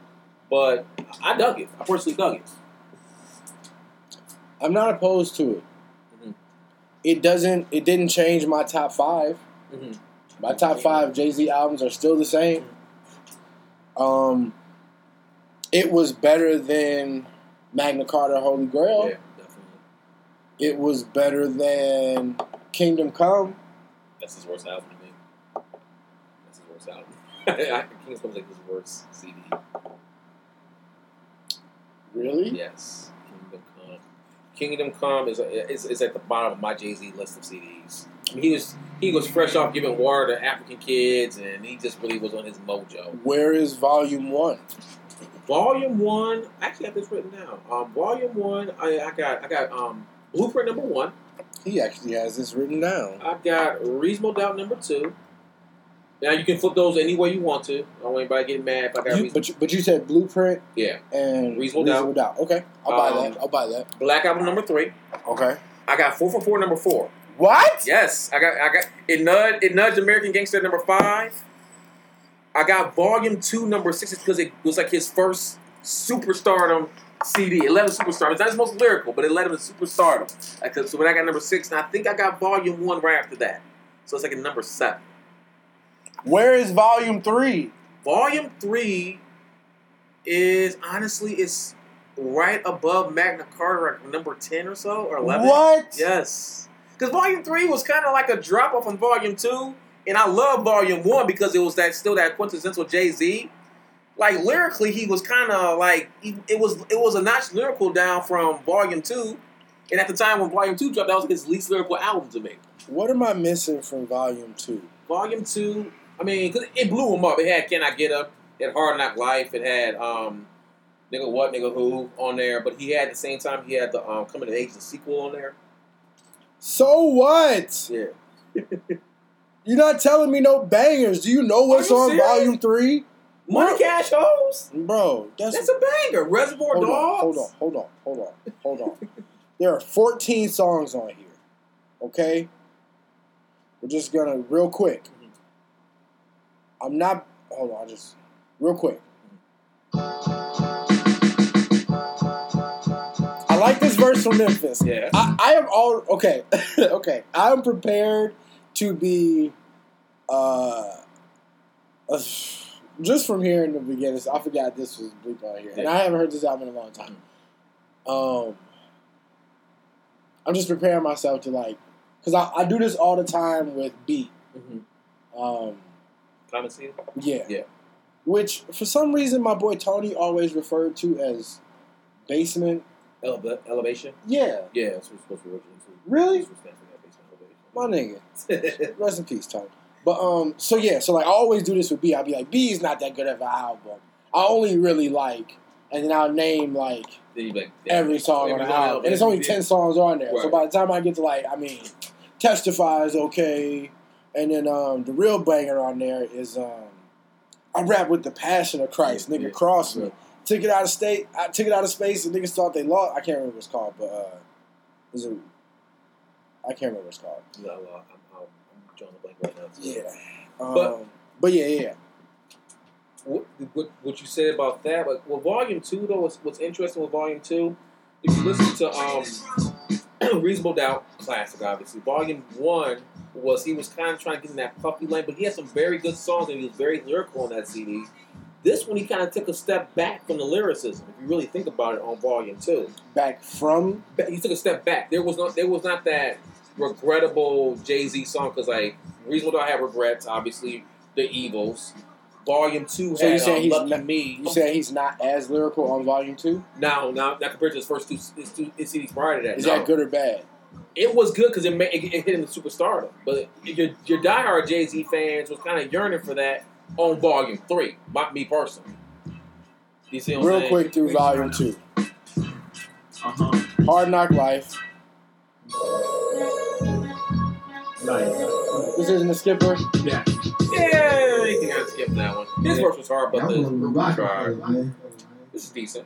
but I dug it. I personally dug it. I'm not opposed to it. Mhm. It doesn't. It didn't change my top five. Mm-hmm. My top five Jay Z albums are still the same. Um, it was better than Magna Carta, Holy Grail. Yeah, definitely. It was better than Kingdom Come. That's his worst album to me. That's his worst album. I think Kingdom Come is like his worst CD. Really? Yes, Kingdom Come. Kingdom Come is, uh, is, is at the bottom of my Jay Z list of CDs. I mean, he was he was fresh off giving water to African kids, and he just really was on his mojo. Where is Volume One? Volume one, I actually have this written down. Um, volume one, I, I got I got um, Blueprint number one. He actually has this written down. I got Reasonable Doubt number two. Now you can flip those any way you want to. I don't want anybody getting mad if I got You, but you, but you said Blueprint Yeah, and Reasonable Doubt. Okay, I'll buy Um, that. I'll buy that. Black Album number three. Okay. I got four for four number four. What? Yes, I got I got it nudged it nudged American Gangster number five. I got Volume Two number six because it was like his first superstardom CD. It let him superstar. It's not his most lyrical, but it led him to superstardom. Like, so when I got number six, and I think I got Volume One right after that. So it's like a number seven. Where is Volume Three? Volume Three is honestly it's right above Magna Carta, like number ten or so or eleven. What? Yes. Because Volume 3 was kind of like a drop off on Volume 2. And I love Volume 1 because it was that still that quintessential Jay Z. Like lyrically, he was kind of like it was it was a notch lyrical down from Volume 2. And at the time when Volume 2 dropped, that was his least lyrical album to me. What am I missing from Volume Two? Volume 2, I mean, 'cause it blew him up. It had Can I Get Up? It had Hard Knock Life. It had um, Nigga What, Nigga Who on there. But he had at the same time, he had the um, Coming to Age, the sequel on there. So what? Yeah. You're not telling me no bangers. Do you know what's you on serious? Volume Three? Money Cash Hoes? Bro, that's, That's a banger. Reservoir hold on, Dogs. hold on, hold on, hold on, hold on. there are 14 songs on here. Okay? We're just gonna real quick. I'm not hold on, just real quick. I like this verse from Memphis. Yeah. I, I am all okay. okay, I'm prepared to be uh, uh, just from hearing the beginning. I forgot this was bleep on here, and I haven't heard this album in a long time. Um, I'm just preparing myself to like, cause I, I do this all the time with beat. Mm-hmm. Um, Clemency? yeah, Yeah. Which for some reason my boy Tony always referred to as basement. Ele- elevation? Yeah, Yeah, that's what it's supposed to be originally. Really? That's what stands for my nigga. Rest in peace, Tony. But um, so yeah, so like I always do this with B. I'll be like, B is not that good of an album. I only really like, and then I'll name like Then you be like, every song on every the album, and it's only ten songs on there. So by the time I get to like, I mean, Testify is okay, and then um, the real banger on there is um, I rap with the passion of Christ, nigga, yeah. cross me. Yeah. Took it out of state, I took it out of space, and niggas thought they lost. I can't remember what it's called, but uh, is it? I can't remember what it's called. No, uh, I'm, I'm, I'm drawing a blank right now. Yeah, um, But- but yeah, yeah. What, what, what you said about that, but well, Volume 2, though, what's, what's interesting with Volume 2, if you listen to um, Reasonable Doubt, classic, obviously, Volume 1 was, he was kind of trying to get in that puffy lane, but he had some very good songs and he was very lyrical on that CD. This one, he kind of took a step back from the lyricism, if you really think about it, on Volume 2. Back from he took a step back. There was not there was not that regrettable Jay Z song because like Reasonable Doubt had regrets. Obviously, the Evils. Volume two So you saying um, he's not- Me. you said he's not as lyrical on Volume Two. now, now, not compared to his first two, his two his CDs prior to that. Is no. that good or bad? It was good because it, it, it hit him in superstardom. But your your diehard Jay Z fans was kind of yearning for that on Volume three. My, me personally. You see what I'm Real saying? quick through Volume Two. Uh-huh. Hard Knock Life. Nice. This isn't a skipper. Yeah. Yeah, you can kind of skip that one. His verse was hard, but That the one was rock. tried. This is decent.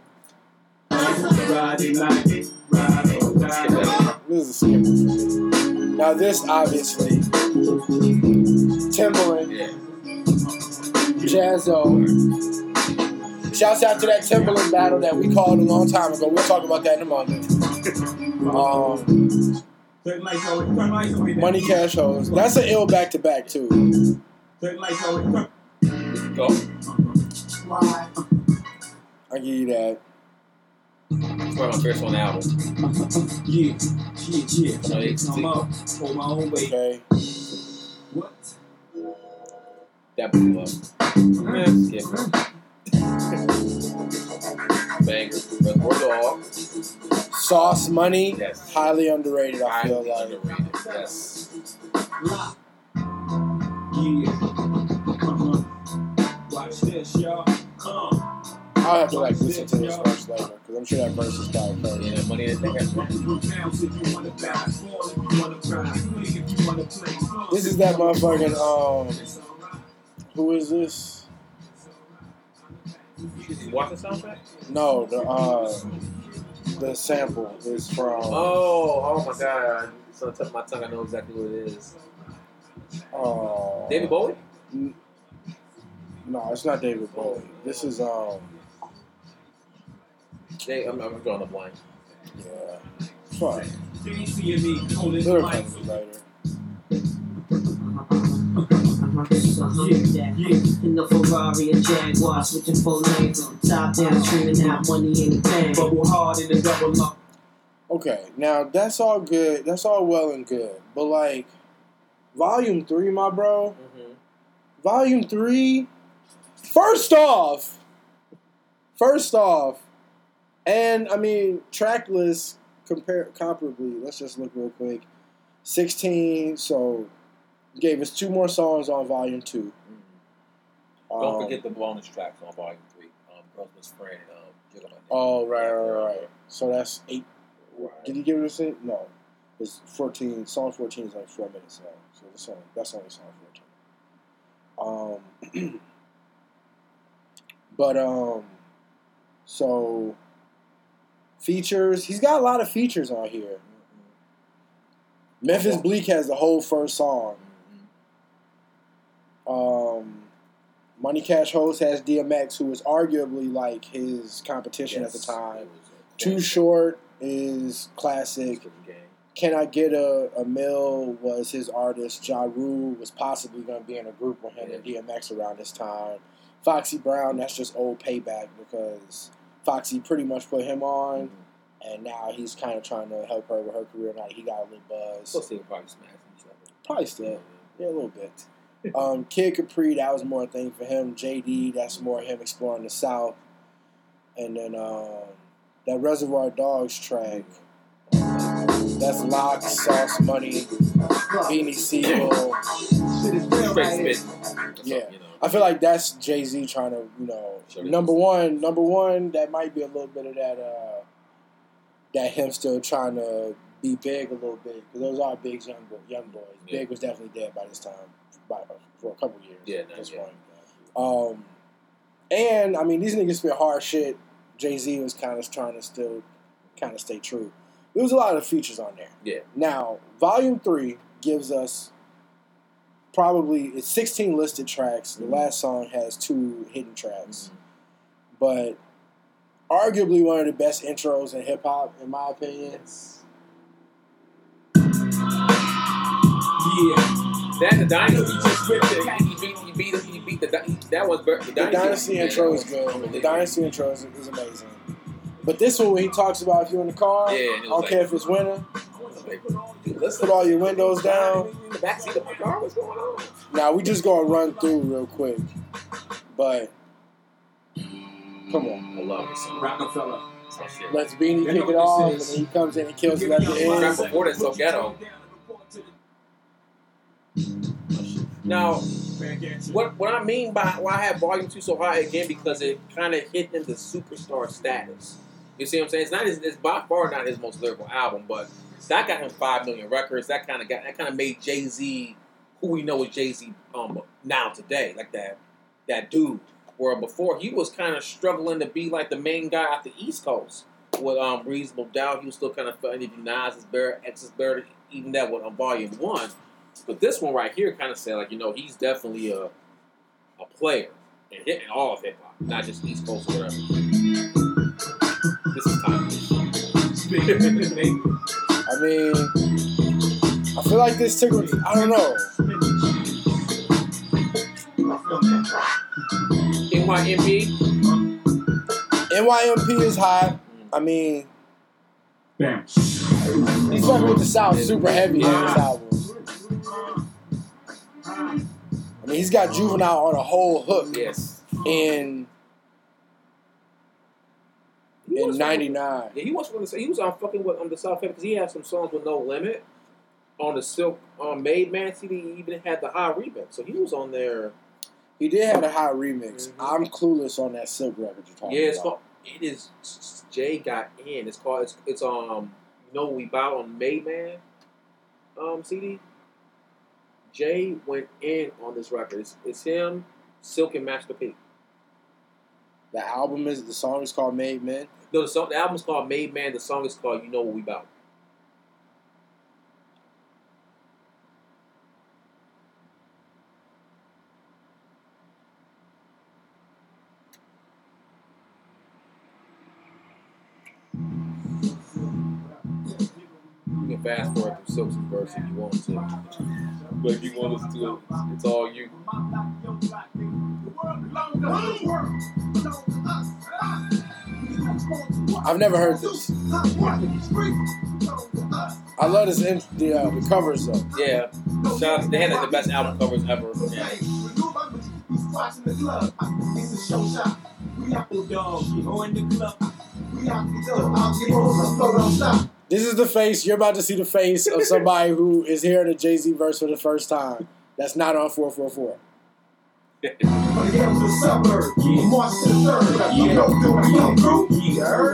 Friday night, Friday night. This is a skipper. Now this obviously Timbaland, Yeah. Jazzo. Shouts out to that Timbaland battle that we called a long time ago. We'll talk about that in a moment. Um, Turn lights on, turn lights on me. Money Cash Hoes. That's an ill back to back too. Turn lights on, turn. Go. I give you that. It's one of my favorite on the album. Yeah, yeah, yeah. No, it's- I'm up, hold my own weight. Okay. What? That blew up. Man, it. Banger. Reservoir Sauce Money, Yes. highly underrated. I feel like. underrated. Yes. Yeah. Uh-huh. Watch this, y'all. Uh. I'll have to like listen to this verse later because I'm sure that verse is probably crazy. Yeah, money in the Rock bank. the root bounce if you wanna bounce. Fall if you wanna bounce. Swing if you wanna play. This is that motherfucking um. Who is this? You watch the soundtrack? No, the uh, the sample is from. Oh, oh my god. It's on the tip of my tongue. I know exactly what it is. uh, David Bowie? No, it's not David Bowie. This is um. They, I'm, I'm drawing a blank. Yeah. Fuck. They ain't me later. Yeah, yeah. In the Ferrari and Jaguar, switching full lanes, top down, screaming out money in the bank. Bubble hard in the double up. Okay, now that's all good. That's all well and good, but like, volume three, my bro. Mm-hmm. Volume three. First off, first off, and I mean track list compare comparably. Let's just look real quick. Sixteen. So gave us two more songs on volume two. Don't Um, forget the bonus tracks on Volume 3. Um, Girl's Best Friend and um, Jiggle My Name. Oh right, right, right. So that's eight. Right. Did he give us it a six? No, it's fourteen. Song fourteen is like four minutes long. So that's only that's only song fourteen. Um, but um, so features. He's got a lot of features on here. Memphis Bleek has the whole first song. Um, Money Cash Hoes has DMX, who was arguably like his competition at the time. Too Short is classic. Can I Get a, Amil was his artist. Ja Rule was possibly going to be in a group with him and DMX around this time. Foxy Brown, that's just old payback because Foxy pretty much put him on, and now he's kind of trying to help her with her career. Now he got a little buzz. To probably smash him. Probably still. Yeah, a little bit. Um, Kid Capri, that was more a thing for him. JD, that's more him exploring the South. And then um, that Reservoir Dogs track, that's LOX, Sauce Money, Beanie Sigel. Shit is real right Straight here. spit. Yeah. I feel like that's Jay Z trying to, you know, number one, number one, that might be a little bit of that, uh, that him still trying to be big a little bit because those are big young young boys. Yeah. Big was definitely dead by this time, by, for a couple years. Yeah, at this point. Um, and I mean, these niggas spit hard shit. Jay Z was kind of trying to still kind of stay true. There was a lot of features on there. Yeah. Now, Volume Three gives us probably it's 16 listed tracks. The Mhm. last song has two hidden tracks, Mhm. but arguably one of the best intros in hip hop, in my opinion. Yes. Yeah. That the dynasty just ripped it. He beat, he beat, he beat the, he, that was the The dynasty, Dynasty yeah, intro is good. The. Dynasty intro is, is amazing. But this one, where he talks about if you're in the car, Yeah, I don't like- care if it's winter, Let's put all your windows down. In the backseat of my car, what's going on? Now we just gonna run through real quick, but come on, I love this song. Rockefeller. It's my shit. let's Beanie kick it off, and he comes in and kills it at the end. before that's so ghetto. Now, what what I mean by why I have Volume Two so high again because it kind of hit into superstar status. You see what I'm saying? It's not his, it's by far not his most lyrical album, but that got him five million records. That kind of got that kind of made Jay Z who we know as Jay Z um now today, like that that dude. Where before he was kind of struggling to be like the main guy at the East Coast with um Reasonable Doubt. He was still kind of fighting even Nas is better, X is better, even that with on Volume One. But this one right here kind of said like you know he's definitely a a player and hitting all of hip hop, not just East Coast or whatever. This is timeless. I mean, I feel like this took. I don't know. NYMP. NYMP is hot. I mean, Bam. he's fucking with the South super heavy in this album. I mean, he's got Juvenile on a whole hook Yes. in in '99. Yeah, he was from the, he was on fucking with on the South End because he had some songs with No Limit on the Silkk on Made Man CD. He even had the high remix, so he was on there. He did have a high remix. Mhm. I'm clueless on that Silkk record you're talking Yeah, it's about. called. It is. Jay got in. It's called. It's, it's um. You know we bought on Made Man, um CD. Jay went in on this record. It's, it's him, Silkk, and Master P. The album is the song is called Made Men. No, the song. The album's called Made Man. The song is called You Know What We About. You can fast forward through Silkk's verse if you want to. But if you want us to, it's all you. I've never heard this. I love this in, the uh, the covers though. Yeah, shout they had like, the best album covers ever. Yeah. This is the face you're about to see the face of somebody who is hearing a Jay Z verse for the first time. That's not on four four four. Yeah.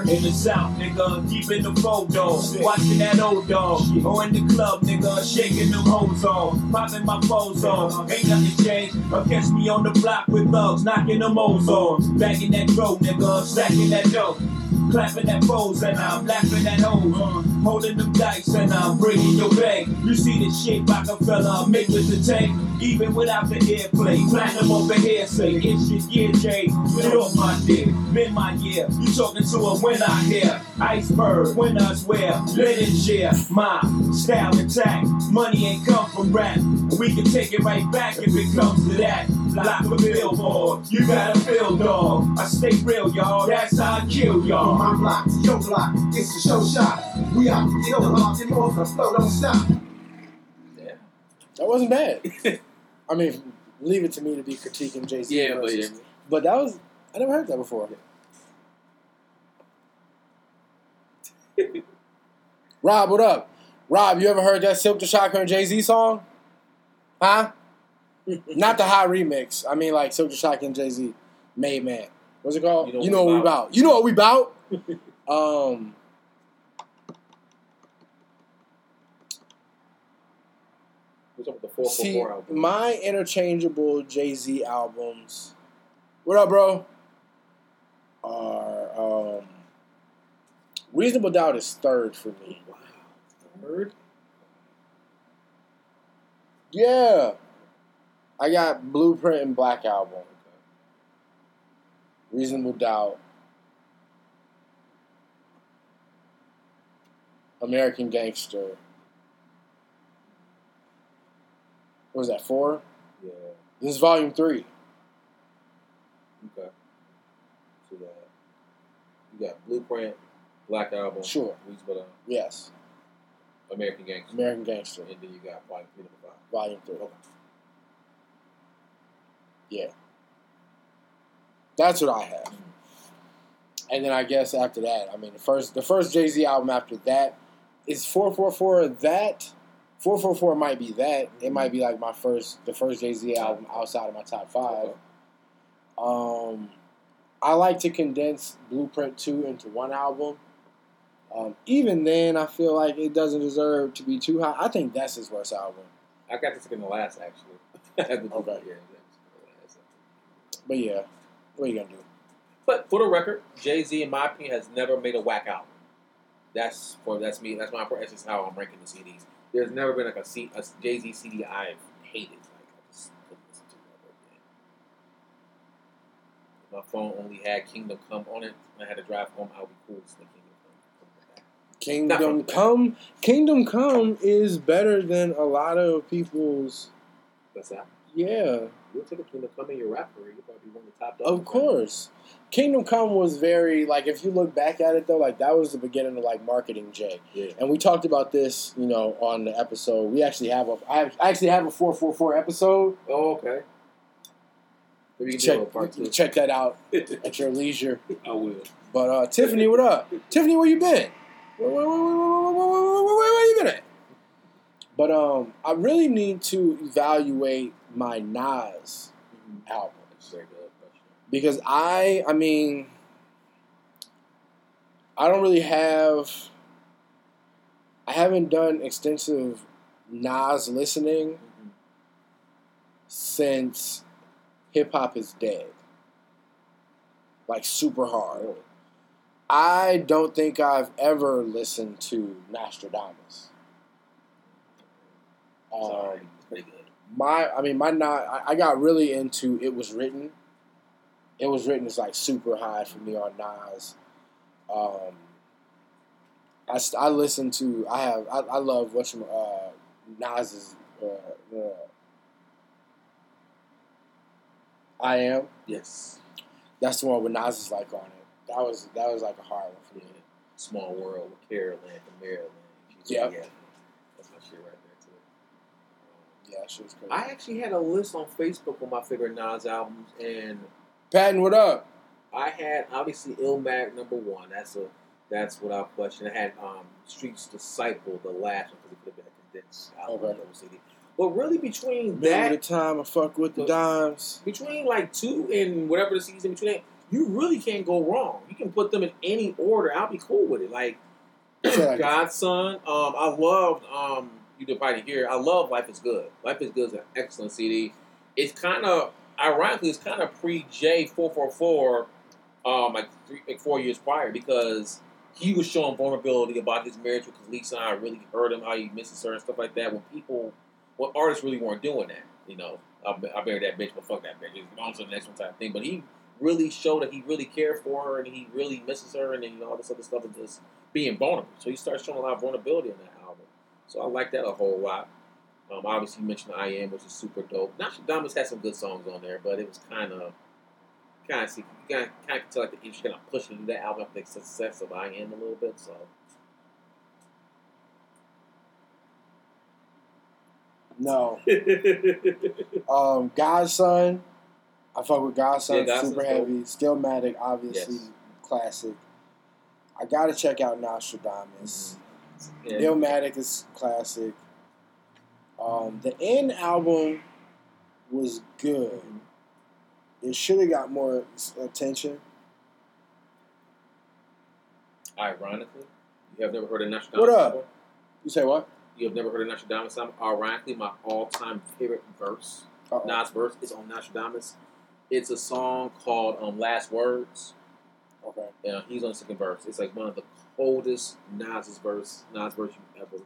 In the south, nigga, deep in the photo. Watching that old dog. Or in the club, nigga, shaking them hoes on. Popping my foes on. Ain't nothing changed. Or catch me on the block with thugs, knocking them O's on. Bagging that dough, nigga, stacking that dough. Clapping at foes and I'm laughing at hoes. Uh, holding them dice and I'm bringing your bag. You see the shit Rockefeller make with the tank. Even without the airplay. Platinum over here say it's your year, Jay. Get off my dick. Been my year. You talking to a winner here. Iceberg, winners wear. Linen share. My style attack. Money ain't come from rap. We can take it right back if it comes to that. Block a billboard. You gotta feel, dog. I stay real, y'all. That's how I kill y'all. My block, your block, it's the show shot. We out to get over, locked in more, the flow don't stop. That wasn't bad. I mean, leave it to me to be critiquing Jay Z. Yeah, but yeah. But that was I never heard that before. Rob, what up? Rob, you ever heard that Silkk the Shocker and Jay Z song? Huh? Not the high remix. I mean, like Silkk the Shocker and Jay Z, Made Man. What's it called? You know, what we about. You know what we about. Um. What's up with the See, album? my interchangeable Jay Z albums. What up, bro? Are um, Reasonable Doubt is third for me. Wow, third. Yeah, I got Blueprint and Black Album. Reasonable Doubt. American Gangster. What was that, four? Yeah. This is volume three. Okay. So that you got Blueprint, Black Album, Sure. Yes. American Gangster, American Gangster, and then you got Volume Three Five. volume three. Okay. Yeah. That's what I have. Mm. And then I guess after that, I mean the first the first Jay Z album after that is four four four that four four four might be that. It might be like my first the first Jay Z album outside of my top five. Um I like to condense Blueprint two into one album. Um, even then, I feel like it doesn't deserve to be too high. I think that's his worst album. I got this in the last actually. I had the Okay. Yeah, that's the last. But yeah, what are you gonna do? But for the record, Jay Z, in my opinion, has never made a whack album. That's for that's me. That's my that's just how I'm ranking the CDs. There's never been like a, C, a Jay Z CD I've hated. Like I just couldn't listen to it. If my phone only had Kingdom Come on it, and I had to drive home. I'll be cool listening to Kingdom Come. Kingdom Come. Kingdom Come is better than a lot of people's. What's that. Yeah, You'll take a Kingdom Come in your rapper. You'll probably be one of the top. of course. Kingdom Come was very like if you look back at it though, like that was the beginning of like marketing Jay. Yeah. And we talked about this, you know, on the episode. We actually have a I actually have a four four four episode. Oh, okay. Check, check that out at your leisure. I will. But uh, Tiffany, what up? Tiffany, where you been? Where, where, where, where you been at? But um, I really need to evaluate my Nas mm-hmm. album. Very good because I, I mean, I don't really have. I haven't done extensive Nas listening since hip hop is dead. Like super hard. I don't think I've ever listened to Nostradamus. Um, It's pretty good. my, I mean, my not. I, I got really into it. Was written. It was written as like super high for me on Nas. Um, I, I listen to. I have. I, I love what's uh, Nas's. Uh, uh, I am. Yes. That's the one with Nas is like on it. That was that was like a hard one for me. Small World with Carolyn from Maryland. Yep. Yeah. That's my shit right there, too. Yeah, shit was crazy. I actually had a list on Facebook of my favorite Nas albums, and Patton, what up? I had obviously Illmatic number one. That's a that's without question. I had um, Streets Disciple, the last one, because it could have been a condensed album. Okay. CD. But really, between Remember that, the time I fuck with the dimes. between like two and whatever the season between that, you really can't go wrong. You can put them in any order. I'll be cool with it. Like God's Son. Um, I loved. Um, you could probably hear. I love Life is Good. Life is Good is an excellent CD. It's kind of ironically, it's kind of pre J four four four, um, like three, like four years prior because he was showing vulnerability about his marriage with Lisa. And I really hurt him how he misses her and stuff like that. When people, when artists really weren't doing that, you know, I, I buried that bitch, but fuck that bitch. It's on to the next one type thing. But he really showed that he really cared for her and he really misses her and you know, all this other stuff and just being vulnerable. So he starts showing a lot of vulnerability in that album. So I like that a whole lot. Um, obviously, you mentioned I Am, which is super dope. Nostradamus had some good songs on there, but it was kind of, kind of, see, you kind of, tell like the industry kind of pushing into that album after the success of I Am a little bit. So No. Um, God's Son. I fuck with God's Son. Yeah, super dope. heavy. Skillmatic, obviously Yes. classic. I gotta check out Nostradamus. yeah. Illmatic is classic. Um, the End album was good. It should have got more attention. Ironically, you have never heard of Nostradamus. What up? before? You say what? You have never heard of Nostradamus album. Ironically, my all-time favorite verse, Uh-oh. Nas verse, is on Nostradamus. It's a song called um, "Last Words." Okay. Yeah, he's on the second verse. It's like one of the coldest Nas's verse, Nas verse you ever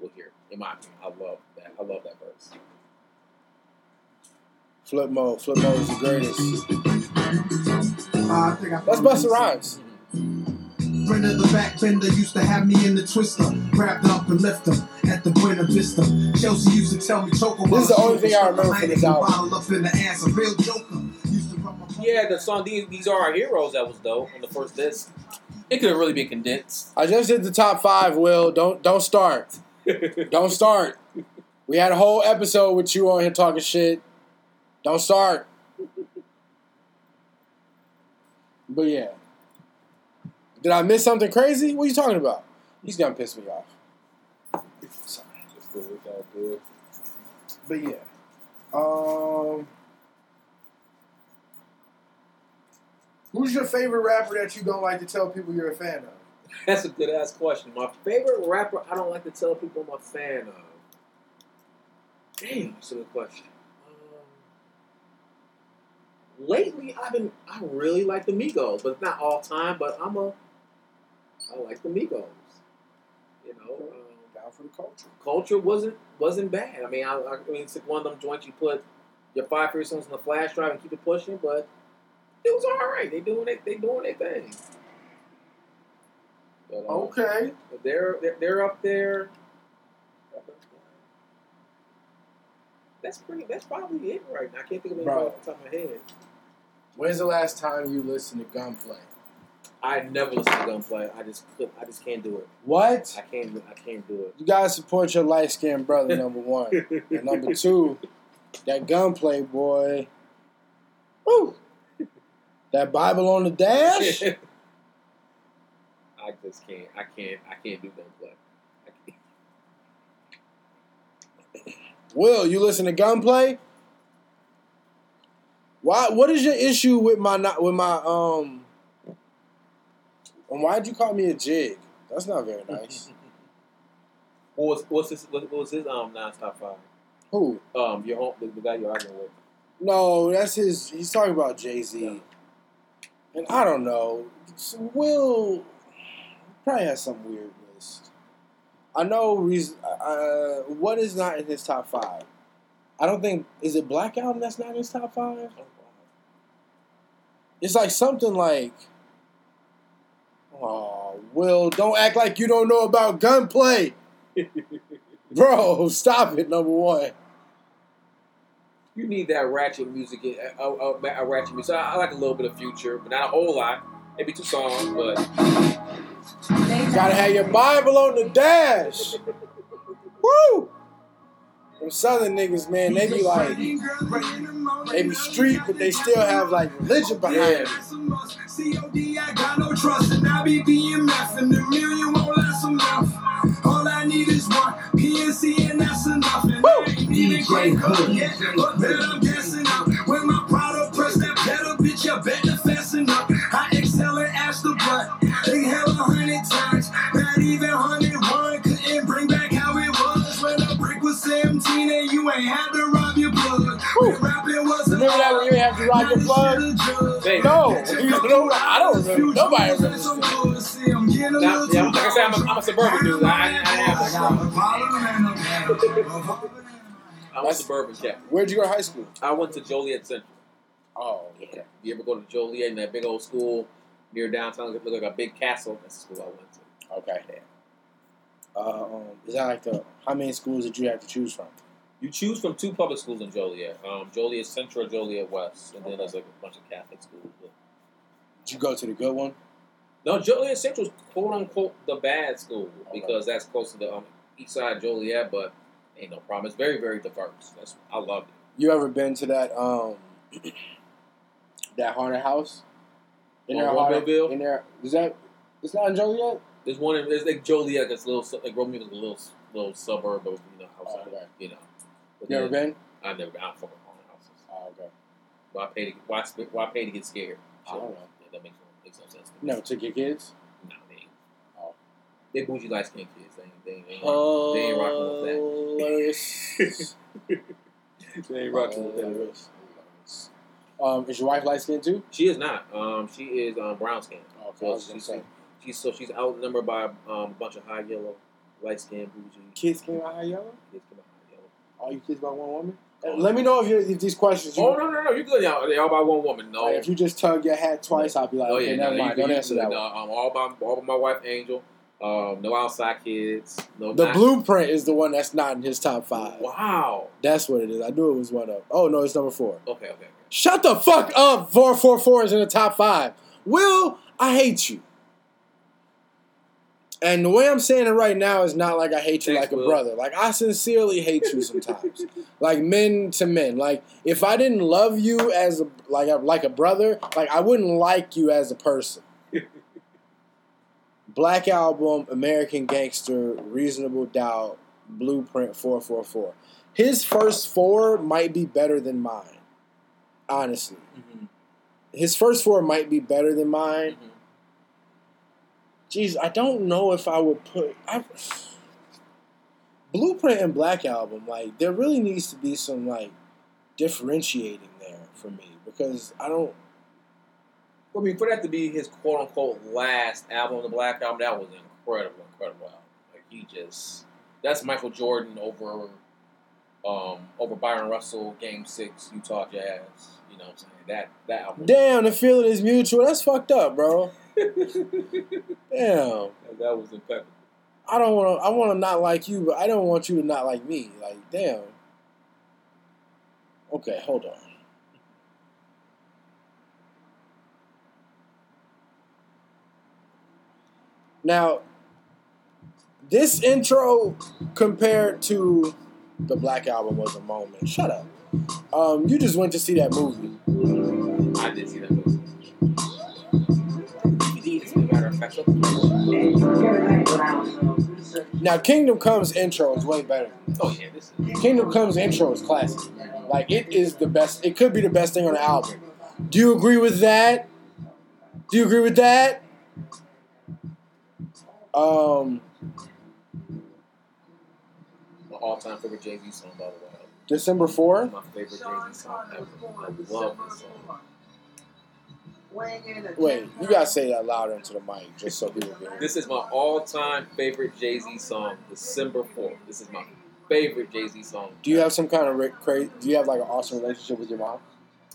will hear. In my opinion, I love that. I love that verse. Flip mode. Flip mode is the greatest. Uh, I think I That's Busta Rhymes. Brenda the backbender used to have me in the twister, wrapped up and lift him at the Buena Vista. Chelsea used to tell me choke This is the only thing I remember from this album. Bottle up in the ass, a real joker. Used to rub my Yeah, the song "These, These Are Our Heroes" that was dope on the first disc. It could have really been condensed. I just did the top five. Will don't don't start. Don't start. We had a whole episode with you on here talking shit. Don't start. But yeah. Did I miss something crazy? What are you talking about? He's gonna piss me off. Sorry. But yeah. Um Who's your favorite rapper that you don't like to tell people you're a fan of? That's a good ass question. My favorite rapper, I don't like to tell people I'm a fan of. Damn, that's a good question. Um, lately, I've been, I really like the Migos, but not all time. But I'm a, I like the Migos. You know, um, Down for the culture. culture wasn't wasn't bad. I mean, I, I mean, it's like one of them joints you put your five favorite songs on the flash drive and keep it pushing, but it was all right. They doing it. They doing their thing. But, um, Okay. They're, they're they're up there. That's pretty. That's probably it right now. I can't think of anything Bro. off the top of my head. When's the last time you listened to Gunplay? I never listen to Gunplay. I just could. I just can't do it. What? I can't. I can't do it. You gotta support your light skinned brother, number one. and number two, that gunplay boy. Woo. That Bible on the dash. I just can't. I can't. I can't do gunplay. I can't. Will you listen to Gunplay? Why? What is your issue with my not with my um? And why'd you call me a jig? That's not very nice. What was what's his what, what was his um non-stop five? Who? Um, your home the, the guy you're arguing with. No, that's his. He's talking about Jay Z, and I don't know. Will probably has some weird list. I know. Reason. Uh, uh, what is not in his top five? I don't think is it Black Album that's not in his top five. It's like something like, oh, Will, don't act like you don't know about gunplay, bro. Stop it. Number one. You need that ratchet music, a, a, a, a ratchet music. I, I like a little bit of Future, but not a whole lot. Maybe two songs, but Gotta have your Bible on the dash. Woo! Them southern niggas, man, they be like, they be street, but they still have like religion behind Yeah. it. COD, I got no trust, and I be BMF, and the million won't last a month. All I need is one PNC, and that's enough. And I ain't even DJ quite Hood. cooked yet, but then I'm gassing up. When my product press that pedal, bitch, I better you ain't had to rob your blood. When rapping was Remember that when you ain't have to rob your plug? Baby. No, you know, I don't remember. Nobody remembers that. Now, yeah, like I said, I'm a, I'm a suburban dude. I, I, I have I'm a suburban cat. Where'd you go to high school? I went to Joliet Central. Oh, okay. You ever go to Joliet in that big old school near downtown? It looked like a big castle. That's the school I went to. Okay. Uh, um, is that like the how many schools did you have to choose from? You choose from two public schools in Joliet. Um, Joliet Central, Joliet West, and then there's like a bunch of Catholic schools. But Did you go to the good one? no, Joliet Central is quote unquote the bad school because that's close to the um, east side of Joliet, but ain't no problem. It's very, very diverse. That's I love it. You ever been to that um that haunted house? In On there, haunted- in there, is that? It's not in Joliet. There's one in there's like Joliet, that's a little like Romeo is a little little suburb of you know outside, Oh, okay. you know. But You ever then- been? I've never been. I don't fuck with haunted houses. Oh, okay. Why pay to why sp- why pay to get scared? I don't know. Yeah, that makes no, makes no sense. To me. never took your kids? Nah, they ain't. Oh. They bougie light skinned kids. They ain't, they ain't, they ain't, rock- they ain't rocking with Hilarious. that. They ain't rocking with that. Um, is your wife light skinned too? She is not. Um, she is um, brown skinned. Oh, okay, So she's, she's so she's outnumbered by um, a bunch of high yellow, light skinned bougie Kids came out high yellow. kids. Come out high yellow. All you kids by one woman. Let me know if, you if these questions. You, Oh no no no! You good? Y'all, they all by one woman. No. like, if you just tug your hat twice, I'll be like, oh okay, yeah, never no, mind. you, Don't you answer that No, one. um, all by all by my wife Angel. Um, no outside kids. No. The not- blueprint is the one that's not in his top five. Wow. That's what it is. I knew it was one of. Oh no, it's number four. Okay okay. okay. Shut the fuck up. Four four four is in the top five. Will I hate you? And the way I'm saying it right now is not like I hate you Thanks, like a Will. brother. Like I sincerely hate you sometimes. like men to men. Like if I didn't love you as a like a like a brother, like I wouldn't like you as a person. Black Album, American Gangster, Reasonable Doubt, Blueprint 444. His first four might be better than mine. Honestly. Mm-hmm. His first four might be better than mine. Mm-hmm. Jeez, I don't know if I would put I, Blueprint and Black Album. Like, there really needs to be some like differentiating there for me because I don't. I mean, for that to be his quote unquote last album, the Black Album, that was an incredible, incredible album. Like he just that's Michael Jordan over um over Bryon Russell, Game Six, Utah Jazz. You know what I'm saying? That that album Damn, the feeling is mutual. That's fucked up, bro. Damn, that was impeccable. I don't want to. I want to not like you, but I don't want you to not like me. Like, damn. Okay, hold on. Now, this intro compared to the Black Album was a moment. Shut up. Um, you just went to see that movie. I did see that movie. As a matter of fact. Now, Kingdom Come's intro is way better. Oh yeah, this is. Kingdom Come's intro is classic. Like it is the best. It could be the best thing on the album. Do you agree with that? Do you agree with that? Um, My all-time favorite Jay Z song, by the way. December fourth. My favorite Jay Z song ever. I love this song. Wait, you gotta say that louder into the mic, just so people can. hear. This is my all-time favorite Jay Z song, December 4th. This is my favorite Jay Z song. Do you have some kind of re- crazy? Do you have like an awesome relationship with your mom?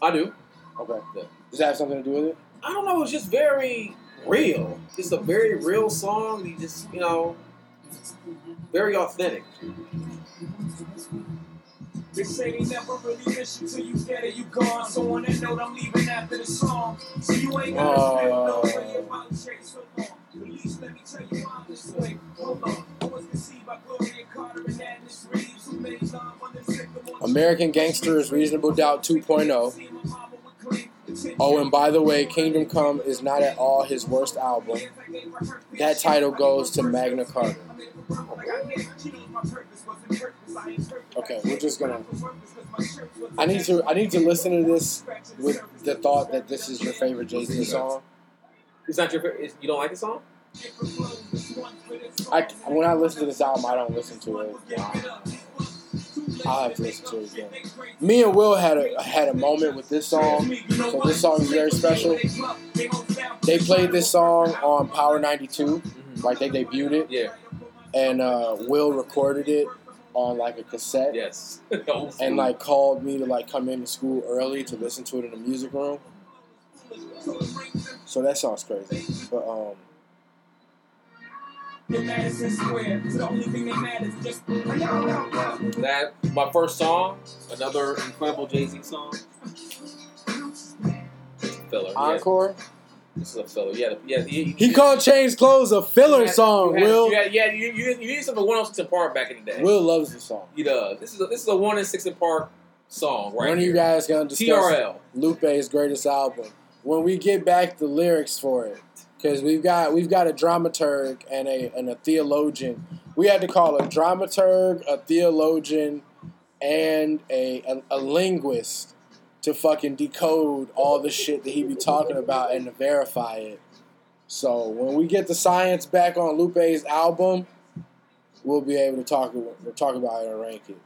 I do. Okay. Yeah. Does that have something to do with it? I don't know. It's just very real. It's a very real song. You just, you know, very authentic. They say they never really miss you till you get it, you gone. So on that note, I'm leaving after the song. So you ain't gotta Oh. spend no uh, way about Jay so long. At least let me tell you I'm this way. Hold on. I was conceived by Gloria Carter and Adnis Reeves, who made love under sycamore American Gangster is Reasonable Doubt 2.0. Oh, and by the way, Kingdom Come is not at all his worst album. That title goes to Magna Carta. Okay, we're just gonna. I need to. I need to listen to this with the thought that this is your favorite Jay Z song. It's not your favorite. You don't like the song? I when I listen to this album, I don't listen to it. I'll have to listen to it again. Me and Will had a had a moment with this song, so this song is very special. They played this song on Power 92, like they debuted it, Yeah. and uh, Will recorded it on like a cassette. Yes. and like called me to like come into school early to listen to it in the music room. So that sounds crazy. But um Madison Square. The that matters is just that my first song, another incredible Jay Z song. Filler. Yeah. This is a filler. Yeah. Yeah. You, He called Change Clothes a filler you had- song, you had- Will. yeah, yeah. You, you, you need some of one on six in Park back in the day. Will loves the song. He does. This is a, this is a one in six in Park song right of here. you guys gonna discuss TRL. Lupe's greatest album. When we get back the lyrics for it. Because we've got we've got a dramaturg and a and a theologian. We had to call a dramaturg, a theologian, and a, a, a linguist to fucking decode all the shit that he be talking about and to verify it. So when we get the science back on Lupe's album, we'll be able to talk we'll talk about it and rank it.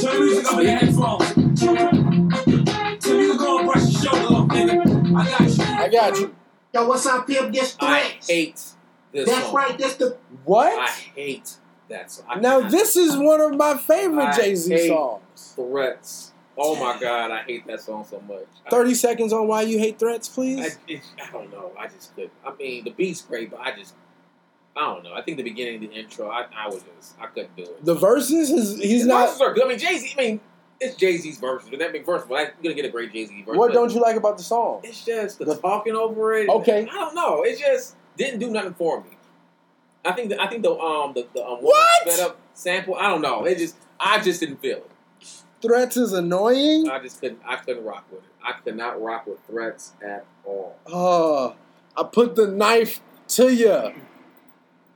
Turn music up your headphones. Turn music on, brush your shoulder off, nigga. I got you. I got you. Yo, what's up, Pimp? This I threats. hate this That's song. right. That's the What? I hate that song. I Now this is one of my favorite Jay Z songs. threats. Oh my god, I hate that song so much. I- Thirty seconds on why you hate threats, I, please. it, I don't know. I just could. I mean, the beat's great, but I just, I don't know. I think the beginning, of the intro, I, I was just, I couldn't do it. The verses, is he's His not. verses are good. I mean, Jay Z. I mean, it's Jay Z's verses. But that big verse, but I'm gonna get a great Jay Z verse. What don't you like about the song? It's just the, The- talking over it. Okay. I don't know. It just didn't do nothing for me. I think the, I think the um the, the um What? sped up sample. I don't know. It just I just didn't feel it. Threats is annoying. I just couldn't. I couldn't rock with it. I could not rock with threats at all. Oh, I put the knife to you.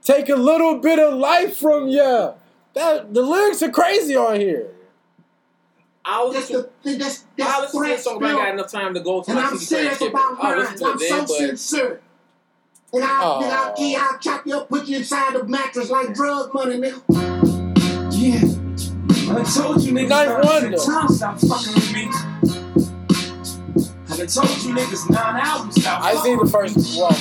Take a little bit of life from you. That the lyrics are crazy on here. I'll that's listen. the that's I'll that's listen to this threats, song I got enough time to go to And my I'm serious about I'll mine. I'm it then, so but sincere. And I'll, and I'll, Aw. key, I'll chop you up, put you inside the mattress like drug money, nigga. Yeah. I told you niggas Ninth nine Wonder. times stop fucking with me. I done told you niggas nine albums stop I see the first. one.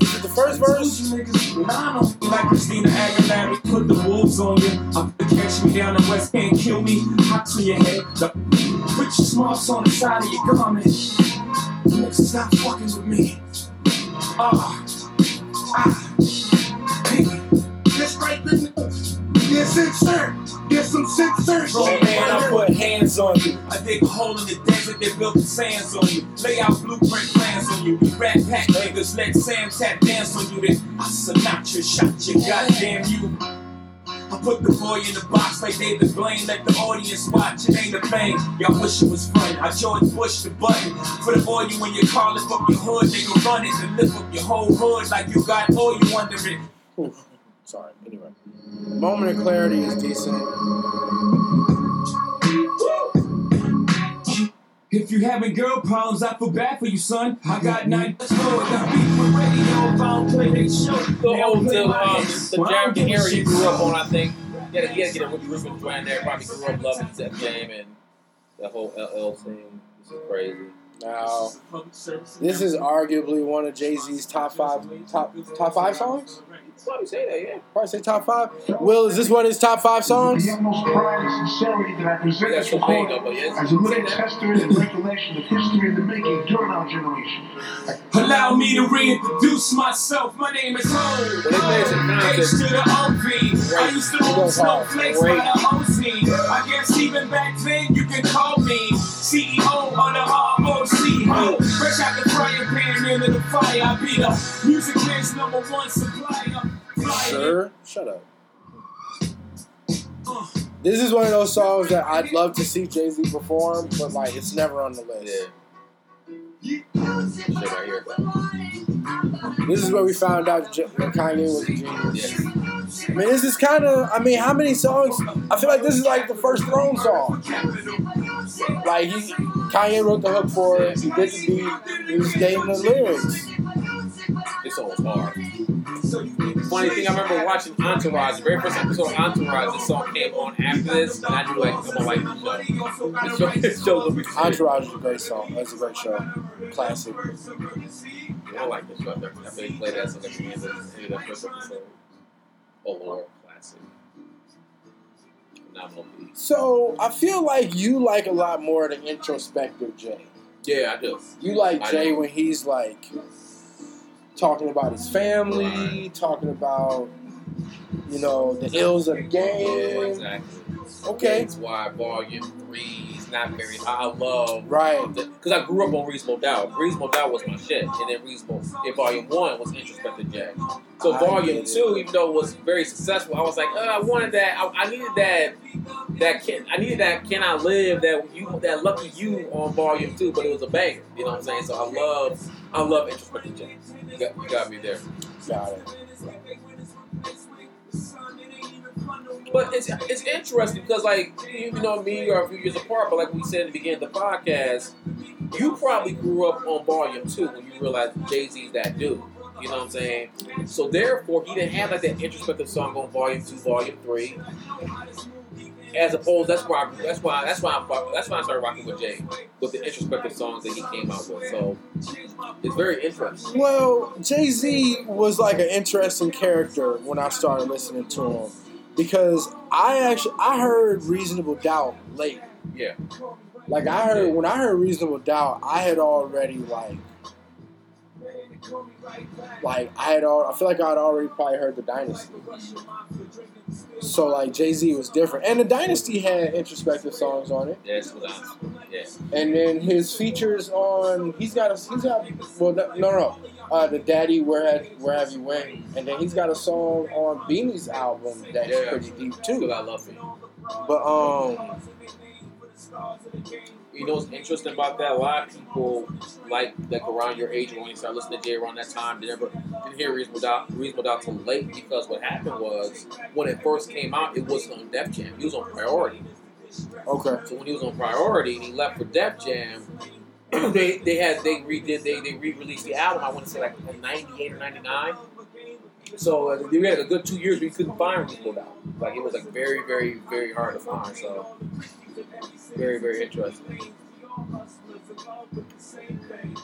is it the first verse? You niggas nine on like Christina Aguilera put the wolves on you. I'm gonna catch me down the west end, kill me, hot to your head. The- Put your smarts on the side of your garment. You niggas stop fucking with me. Ah, ah, some sincere Bro, man, I put hands on you. I dig a hole in the desert, they built the sands on you. Lay out blueprint plans on you. Rat pack niggas, let Sam tap dance on you. Then I Sinatra shot you, goddamn you. I put the boy in the box like David Blaine. Let the audience watch. It ain't a thing. Y'all wish it was fun. I George Bush the button. Put the oil in your car. Lift up your hood. Nigga run it and lift up your whole hood like you got oil you under it. Sorry. Anyway, moment of clarity is decent. If you having girl problems, I feel bad for you, son. I got nine. Let's go. I got beef with radio. If I don't play they show. The old play the, my um, hits. the Well, I don't Jeremy give a area you grew up on, I think. You gotta, you gotta get a Ricky Rubin joint there. Probably grew up loving Def Jam and the whole LL scene. This is crazy. Now, this is arguably one of Jay Z's top five top top five songs. Probably say that, yeah. Probably say top five. Will, is this one of his top five songs? The utmost pride and sincerity that I present That's this so though, but yes, as a living testament and recollection of history in the making during our generation. Allow me to reintroduce myself. My name is Hov. Well, they play some H to the OV. I used to He move goes snowflakes Great. by the OZ. I guess even back then you can call me CEO of the ROC. Fresh out the frying pan into the fire. I be the music man's number one supplier. Sir, shut up. Uh. This is one of those songs that I'd love to see Jay Z perform, but like it's never on the list. Yeah. Shit right here. This is where we found out J- Kanye was a genius. Yeah. I mean, this is kind of. I mean, how many songs? I feel like this is like the first Throne song. Like he, Kanye wrote the hook for it. He did the beat. He was dating the lyrics. This song was hard. Funny thing, I remember watching Entourage. The very first episode of Entourage, this song came on after this, and I knew like I'm like this show. This show, will be. Entourage is a great song. That's a great show. Classic. I like this show. I think they played that song at the end of the end of that first episode. Oh Lord, classic. Beat. So I feel like you like a lot more the introspective Jay. Yeah, I do. You like I Jay do. when he's like talking about his family, talking about you know the ills of the game. exactly. Okay, That's why Volume Three not very. I love right. because I grew up on Reasonable Doubt. Reasonable Doubt was my shit, and then Reasonable. And Volume One was Introspective Jack. So I Volume. Two, even though it was very successful, I was like, uh, I wanted that. I, I needed that. That can I needed that. Can I live that you that lucky you on Volume Two? But it was a banger. You know what I'm saying? So I love I love Introspective Jack. You got, you got me there. Got it. But it's it's interesting because like you know me are a few years apart, but like we said at the beginning of the podcast, you probably grew up on Volume Two when you realized Jay Z's that dude. You know what I'm saying? So therefore, he didn't have like that introspective song on Volume Two, Volume Three. As opposed, that's why that's why that's why I'm, that's why I started rocking with Jay with the introspective songs that he came out with. So it's very interesting. Well, Jay Z was like an interesting character when I started listening to him because I actually I heard Reasonable Doubt late. Yeah. Like I heard when I heard Reasonable Doubt, I had already like like I had all I feel like I had already probably heard the Dynasty. So like Jay Z was different, and the Dynasty had introspective songs on it. Yeah, was honest. Yeah. And then his features on he's got a he's got well no no, no. Uh, the Daddy Where Have Where Have You Went and then he's got a song on Beanie's album that's Yeah. pretty deep too. I love you. But um You know what's interesting about that? A lot of people like like around your age when you start listening to Jay around that time, they never didn't hear Reasonable Doubt, Reasonable Doubt till late because what happened was when it first came out, it wasn't on Def Jam. He was on Priority. okay. So when he was on Priority and he left for Def Jam, they they had they redid they they re-released the album. I want to say like '98 or '99. So uh, they had a good two years we couldn't find Reasonable Doubt. Like it was like very very very hard to find. So very very interesting.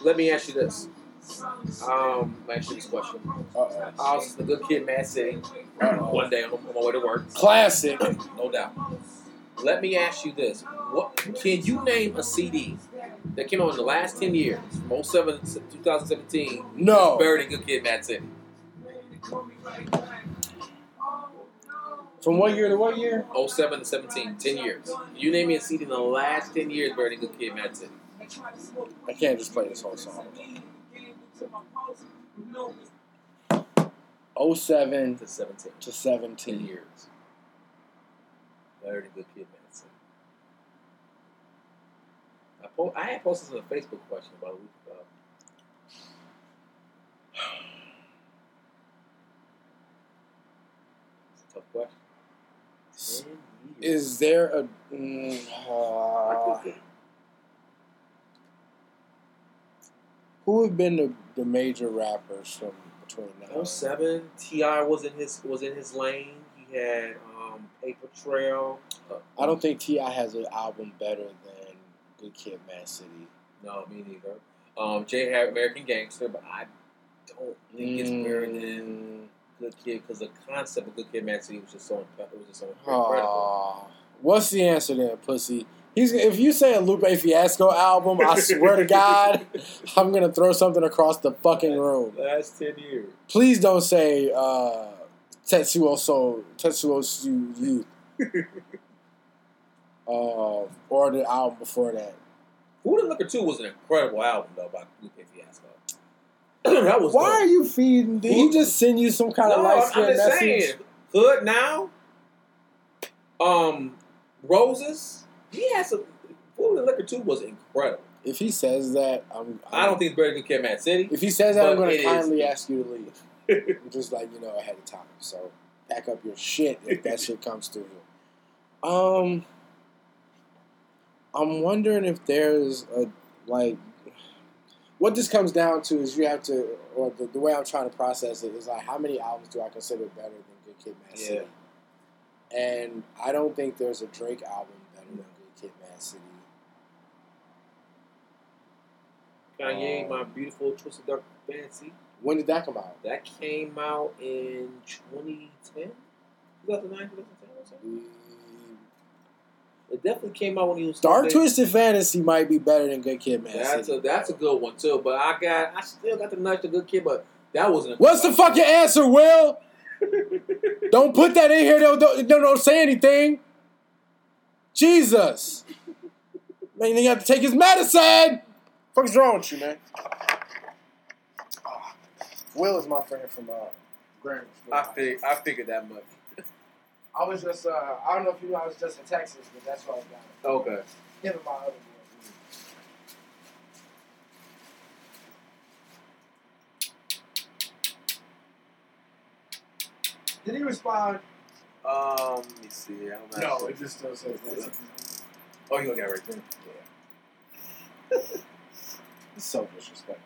Let me ask you this. Um, you this question. Uh-oh. I was a good kid, Mad City. One day on on my way to work. Classic. No doubt. Let me ask you this: What can you name a CD that came out in the last ten years, from 07 to 2017, No. buried in Good Kid, Mad City? From what year to what year? 07 to 17, 10 years. You name me a CD in the last ten years, buried in Good Kid, Mad City. I can't just play this whole song. 07 To 17, to 10 17. years. than Good Kid, Mad City? I, po- I had posted on a Facebook question about a week ago. It's a tough question. Is there a? Mm, uh, who have been the, the major rappers from between now? and- 07, T.I. was in his was in his lane. He had um, Paper Trail. Uh, I don't think T.I. has an album better than Good Kid, Mad City. No, me neither. Um, Jay had American Gangster, but I don't think it's better than Mm, Good Kid because the concept of Good Kid, Mad City was just so it was just so incredible. what's the answer then, pussy? He's if you say a Lupe Fiasco album, I swear to God, I'm gonna throw something across the fucking room. Last ten years. Please don't say uh, Tetsuo Soul, Tetsuo Su Youth, uh, or the album before that. Food and Liquor Two was an incredible album though by Lupe Fiasco. that was Why dope. are you feeding? Did he just send you some kind of no, light I'm skin just message? saying. Hood now. Um, Roses. He has some. Food and Liquor Two was incredible. If he says that, I'm. I don't think it's better than Kid, Mad City. If he says that, I'm going to is. kindly ask you to leave. just like you know ahead of time. So pack up your shit if that shit comes through you. Um, I'm wondering if there's a like. What this comes down to is you have to, or the, the way I'm trying to process it is like, how many albums do I consider better than Good Kid, Mad City? Yeah. And I don't think there's a Drake album better than Good Kid, Mad City. Kanye, Um, My Beautiful Twisted Dark Fancy. When did that come out? That came out in 2010? 2009, 2010 or something? It definitely came out when he was Dark still Twisted Fantasy might be better than Good Kid, Mad That's City. a that's a good one too. But I got I still got the nudge to good kid, but that wasn't. What's the fucking answer, Will? don't put that in here. Don't, don't, don't, don't say anything. Jesus. Man, you have to take his medicine. What's wrong with you, man? Will is my friend from uh, Grammar School. I fig- I figured that much. I was just, uh, I don't know if you know, I was just in Texas, but that's why I got Okay. it. Him and my other boy. Did he respond? Um, let me see. I'm No, sure. it just still says that. Oh, you got right there. It's so disrespectful.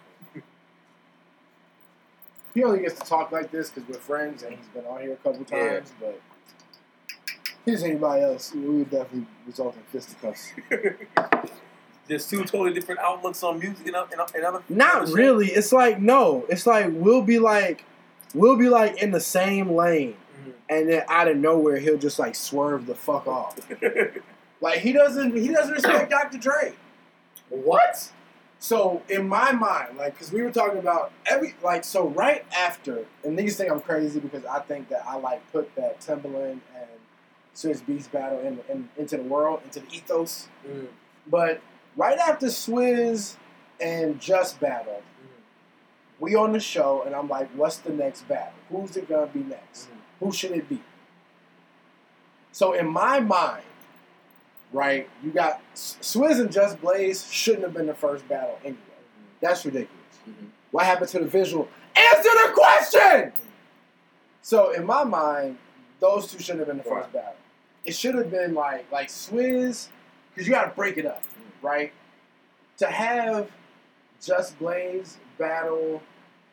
he only gets to talk like this because we're friends and he's been on here a couple Yeah. times, but if he's anybody else, we would definitely result in fisticuffs. There's two totally different outlooks on music and, and, and other. Not other really. It's like no. It's like we'll be like we'll be like in the same lane, shit. and then out of nowhere he'll just like swerve the fuck off. Like he doesn't he doesn't respect Dr. Dre. what? So in my mind, like, because we were talking about every like, so right after, and these think I'm crazy because I think that I like put that Timberland and Swizz Beatz battle in, in, into the world, into the ethos. Mm. But right after Swizz and Just battle, we on the show, and I'm like, what's the next battle? Who's it gonna be next? Who should it be? So in my mind, right, you got Swizz and Just Blaze shouldn't have been the first battle anyway. That's ridiculous. Mhm. What happened to the visual? Answer the question. So in my mind, those two shouldn't have been the first battle. It should have been like like Swizz, because you got to break it up, right? To have Just Blaze battle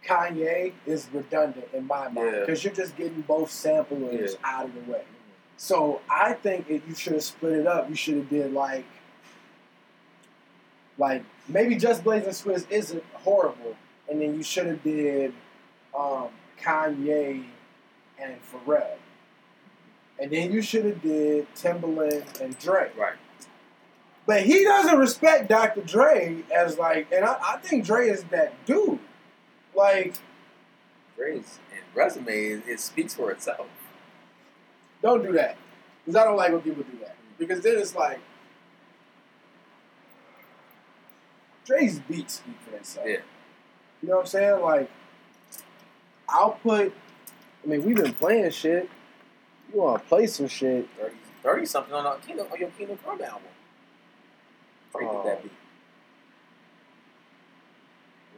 Kanye is redundant in my mind Yeah. because you're just getting both samplers Yeah. out of the way. So I think if you should have split it up. You should have did like, like maybe Just Blaze and Swizz isn't horrible, and then you should have did um, Kanye and Pharrell, and then you should have did Timberland and Drake. Right. But he doesn't respect Dr. Dre as like, and I, I think Dre is that dude. Like, Dre's and resume it, it speaks for itself. don't do that because I don't like when people do that because then it's like. Dre's beats speak for themselves. Yeah. You know what I'm saying? Like, I'll put. I mean, we've been playing shit. You want to play some shit? 30, thirty something on, a Kingdom, on your Kingdom Come album. Where did Oh. that be?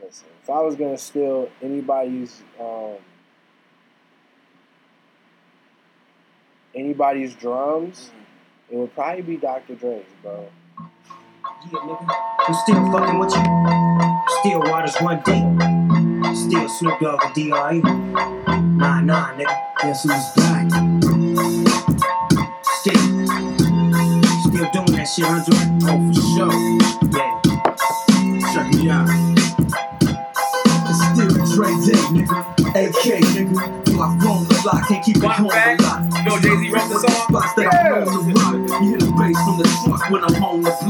Listen, if I was gonna steal anybody's um, anybody's drums, it would probably be Dr. Dre's, bro. Yeah, nigga. I'm still fucking with you. Still waters one deep. Still Snoop Dogg and D.R.E. Nah, nah, nigga. Guess who's back? That shit, Andre. Oh, for sure. Yeah. Check me out. It's still Dre Day, nigga. AK, nigga. Till I phone the block, can't keep it home a lot. Know Jay Z wrote the song? Spots that I'm on the rock. You hear the bass from the truck when I'm on the.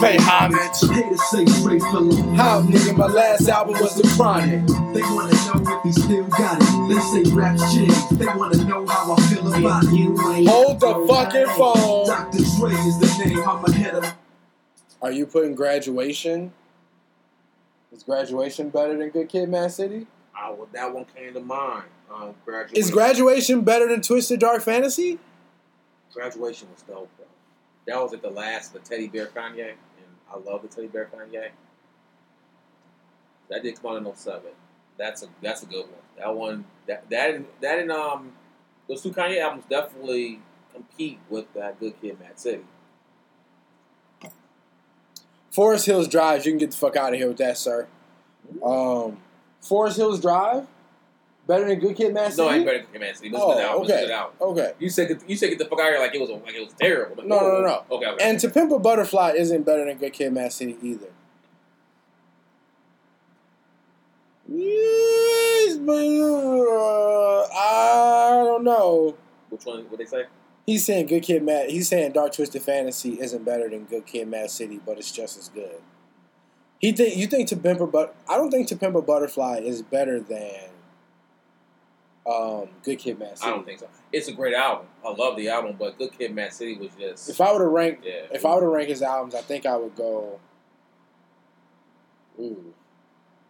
Ladies, They pay homage. Haters say straight fill 'em. How, nigga, my last album was The Chronic. They wanna know if he still got it. They say rap changed. They wanna know how I feel about. You Hold the fucking phone. Dr. Dre is the name. I'm ahead of Are you putting graduation? Is graduation better than Good Kid, Mad City? I, well, that one came to mind. Um, graduation. Is graduation better than Twisted Dark Fantasy? graduation was dope, bro. That was at the last of the Teddy Bear Kanye, and I love the Teddy Bear Kanye. That did come out in 07. That's a that's a good one. That one that that that and um those two Kanye albums definitely compete with that Good Kid, Mad City. Forest Hills Drive, you can get the fuck out of here with that, sir. Um, Forest Hills Drive, better than Good Kid, Mad City. No, I ain't better than Mad City. But it's a Oh, good album. It's a okay. good album. Okay. You said you said get the fuck out of here like it was like it was terrible. But No, no, no, no. Okay, okay. And To Pimp a Butterfly isn't better than Good Kid, Mad City either. Yes, but uh, I don't know. which one? What they say? He's saying Good Kid, Mad. He's saying Dark Twisted Fantasy isn't better than Good Kid, Mad City, but it's just as good. He think you think To Pimp a But I don't think To Pimp a Butterfly is better than um, Good Kid, Mad I City. don't think so. It's a great album. I love the album, but Good Kid, Mad City was just If I were to rank, yeah. if I were to rank his albums, I think I would go. Ooh.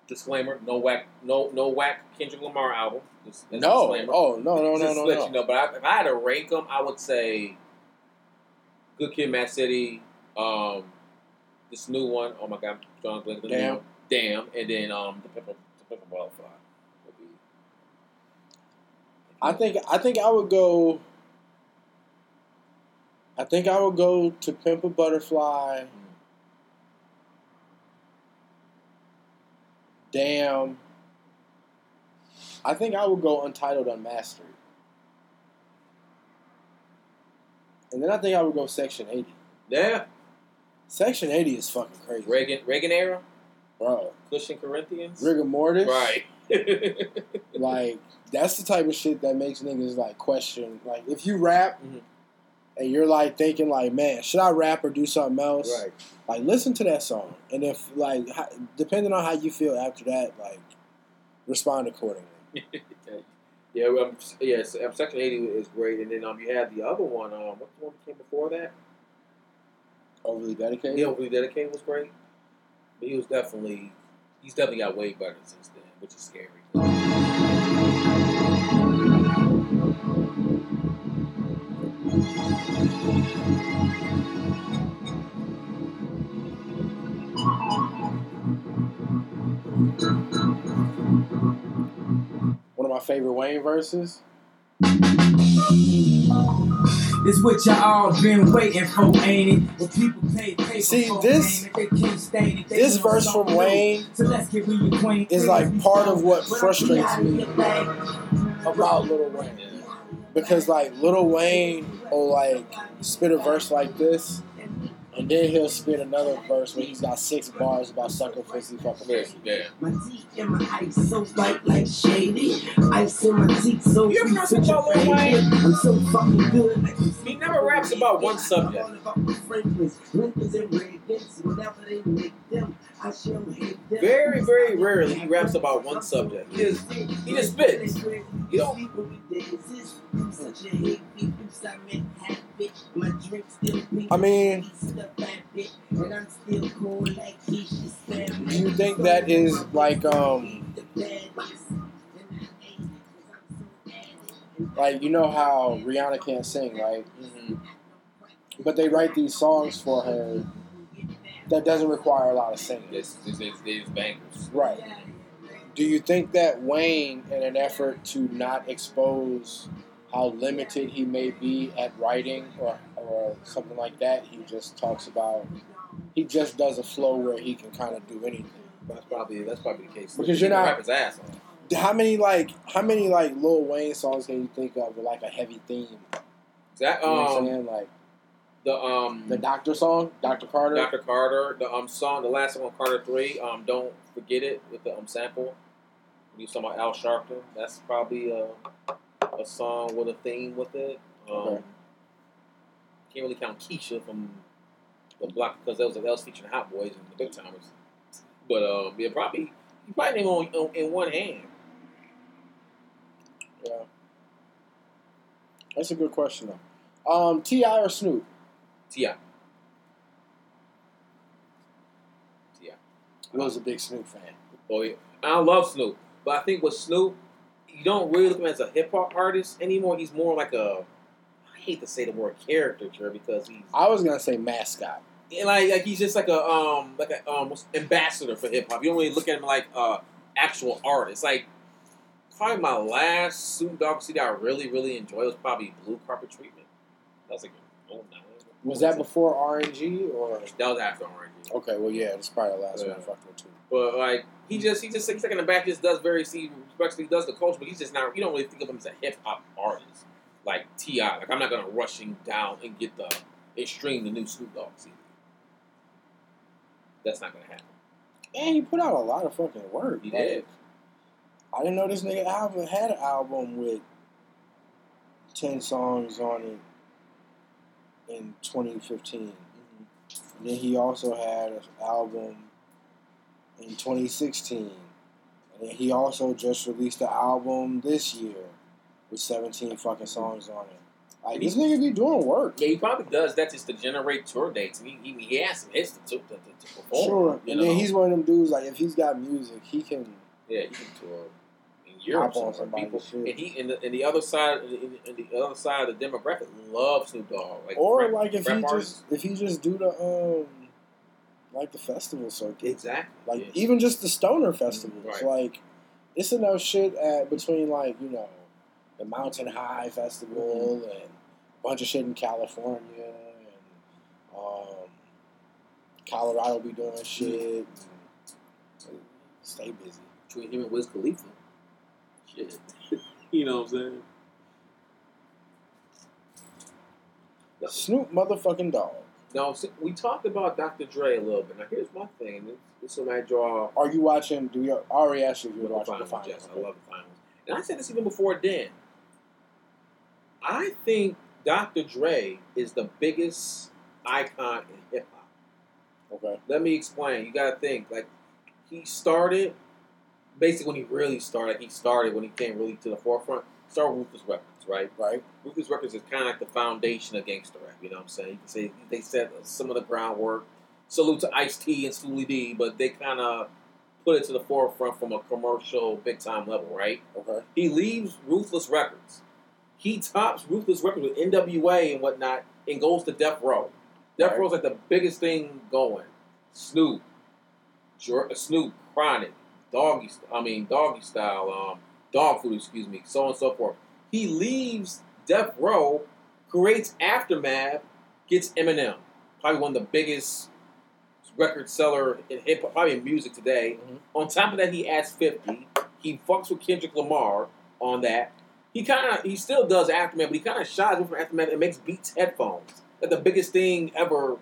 disclaimer: no whack, no no whack Kendrick Lamar album. That's No, oh no, no, no, Just no, to let no. you know. But I, if I had to rank them, I would say Good Kid, Mad City, um, this new one. Oh my God, John Glenn, Damn. Damn, and then um, the Pepper, the Pepper Butterfly. I think I think I would go. I think I would go to Pimp a Butterfly. Damn. I think I would go Untitled Unmastered. And then I think I would go Section 80. Yeah, Section 80 is fucking crazy. Reagan Reagan era, Bro. Kush & Corinthians. Rigor mortis. Right. Like, that's the type of shit that makes niggas, like, question. Like, if you rap Mhm. and you're, like, thinking, like, man, should I rap or do something else? right. Like, listen to that song. And if, like, how, depending on how you feel after that, like, respond accordingly. yeah, um, yes, um, Section 80 is great. And then um, you had the other one. Um, what the one that came before that? Overly dedicated? Yeah, Overly Dedicated was great. But he was definitely, he's definitely got way better since then, which is scary. One of my favorite Wayne verses. It's what y'all been waiting for, ain't it? When people pay paper See, this- payment, they can't stand it. This verse from. Wayne So let's get reacquainted. is like part of what frustrates me about Little Wayne. Because, like, Little Wayne will, like, spit a verse like this, and then he'll spit another verse where he's got six bars about sucking pussy, fucking Yeah, pussy. yeah. My teeth and my ice so white like shady. Ice in my teeth so You ever sweet, heard such a about Lil Wayne? I'm so fucking good. He never raps about one subject. All about my Franklins, Lincolns and Reagans. Whenever they make them, I shall hate. Very, very rarely he raps about one subject. He just, he just spits. You don't. I mean, do you think that is, like, um, like you know how Rihanna can't sing, right? hmm But they write these songs for her that doesn't require a lot of singing. It's, it's, it's, it's bangers. Right. Do you think that Wayne, in an effort to not expose how limited he may be at writing or, or something like that, he just talks about, he just does a flow where he can kind of do anything? That's probably that's probably the case. Because you're not- rap his ass off. How many like how many like Lil Wayne songs can you think of with like a heavy theme? That You know what I'm um saying? Like the um the Doctor song, Doctor Carter. Dr. Carter, the um song, the last one, Carter Three, um, don't forget it with the um sample. You talking about Al Sharpton? That's probably a a song with a theme with it. Um, Okay. Can't really count Keisha from the block because that was that was featuring Hot Boys and the Big Tymers. But um, yeah, probably you probably name on, on in one hand. Yeah. That's a good question though. Um, T.I. or Snoop? Ti. Ti. was a big Snoop fan. Oh yeah, I love Snoop, but I think with Snoop, you don't really look at him as a hip hop artist anymore. He's more like a, I hate to say the word caricature because he's I was gonna say mascot. and like like he's just like a um like a um ambassador for hip hop. You don't really look at him like uh actual artist. Like probably my last Snoop Dogg CD I really really enjoyed was probably Blue Carpet Treatment. That was like oh nine. Was that before R&G or? That was after R&B. Okay, well yeah, it's probably the last Yeah. one I fucked with too. But like he just he just he's like in the back just does very see especially does the culture, but he's just not you don't really think of him as a hip hop artist like Ti. Like I'm not gonna rush him down and get the extreme the new Snoop Dogg CD. That's not gonna happen. And he put out a lot of fucking work. He like, did. I didn't know this nigga album had an album with ten songs on it in 2015. Mm-hmm. And then he also had an album in 2016. And then he also just released an album this year with 17 fucking songs on it. Like this nigga be doing work. Yeah, he probably does that just to generate tour dates. He, he, he has some hits to, to, to, to perform. Sure. And know? then he's one of them dudes like if he's got music, he can yeah, he can tour Europe on People, and he and the, and the other side and the, and the other side of the demographic loves Snoop Dogg. Like or rap- like if he artists. just if he just do the um like the festival circuit. exactly Like yeah. even just the stoner festivals. Right. Like it's enough shit at between like, you know, the Mountain High Festival Mm-hmm. and a bunch of shit in California and um Colorado be doing shit. And stay busy. between him and Wiz Khalifa. Shit. you know what I'm saying? Snoop motherfucking dog. Now, see, we talked about Dr. Dre a little bit. Now, here's my thing. This, this is when I draw. Are you watching do you I already asked you if you were the watching the finals. finals. Yes, I love the finals. And I said this even before then. I think Dr. Dre is the biggest icon in hip hop. Okay. Let me explain. You gotta think. Like he started basically when he really started. Like he started when he came really to the forefront. Started with Ruthless Records, right? Right? Ruthless Records is kind of like the foundation of gangster rap. You know what I'm saying? You can say they set some of the groundwork. Salute to Ice T and Schoolly D, but they kind of put it to the forefront from a commercial, big time level, right? Okay. He leaves Ruthless Records. He tops Ruthless Records with NWA and whatnot, and goes to Death Row. Death Right. Row's like the biggest thing going. Snoop, Snoop, Chronic, Doggy, I mean Doggy Style, um, Dog Food, excuse me, so on and so forth. He leaves Death Row, creates Aftermath, gets Eminem, probably one of the biggest record seller in hip hop, probably in music today. Mhm. On top of that, he adds fifty. He fucks with Kendrick Lamar on that. He kind of he still does Aftermath, but he kind of shies away from Aftermath and makes Beats headphones. Like the biggest thing ever.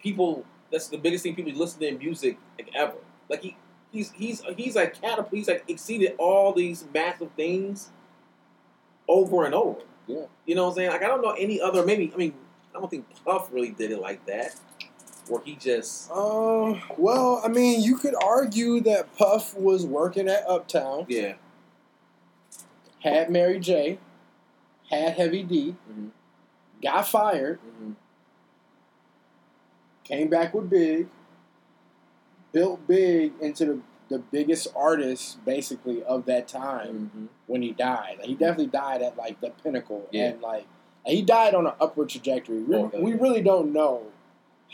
People, that's the biggest thing people listen to in music like ever. Like he. He's he's he's like catapult. He's like exceeded all these massive things over and over. Yeah. You know what I'm saying? Like I don't know any other. Maybe I mean I don't think Puff really did it like that, where he just Um. Well, I mean, you could argue that Puff was working at Uptown, yeah. had Mary J, had Heavy D, Mhm. got fired, hmm came back with Big, built Big into the the biggest artist basically of that time Mhm. when he died. Like, he definitely died at like the pinnacle, Yeah. and like he died on an upward trajectory. We, Oh, we yeah. really don't know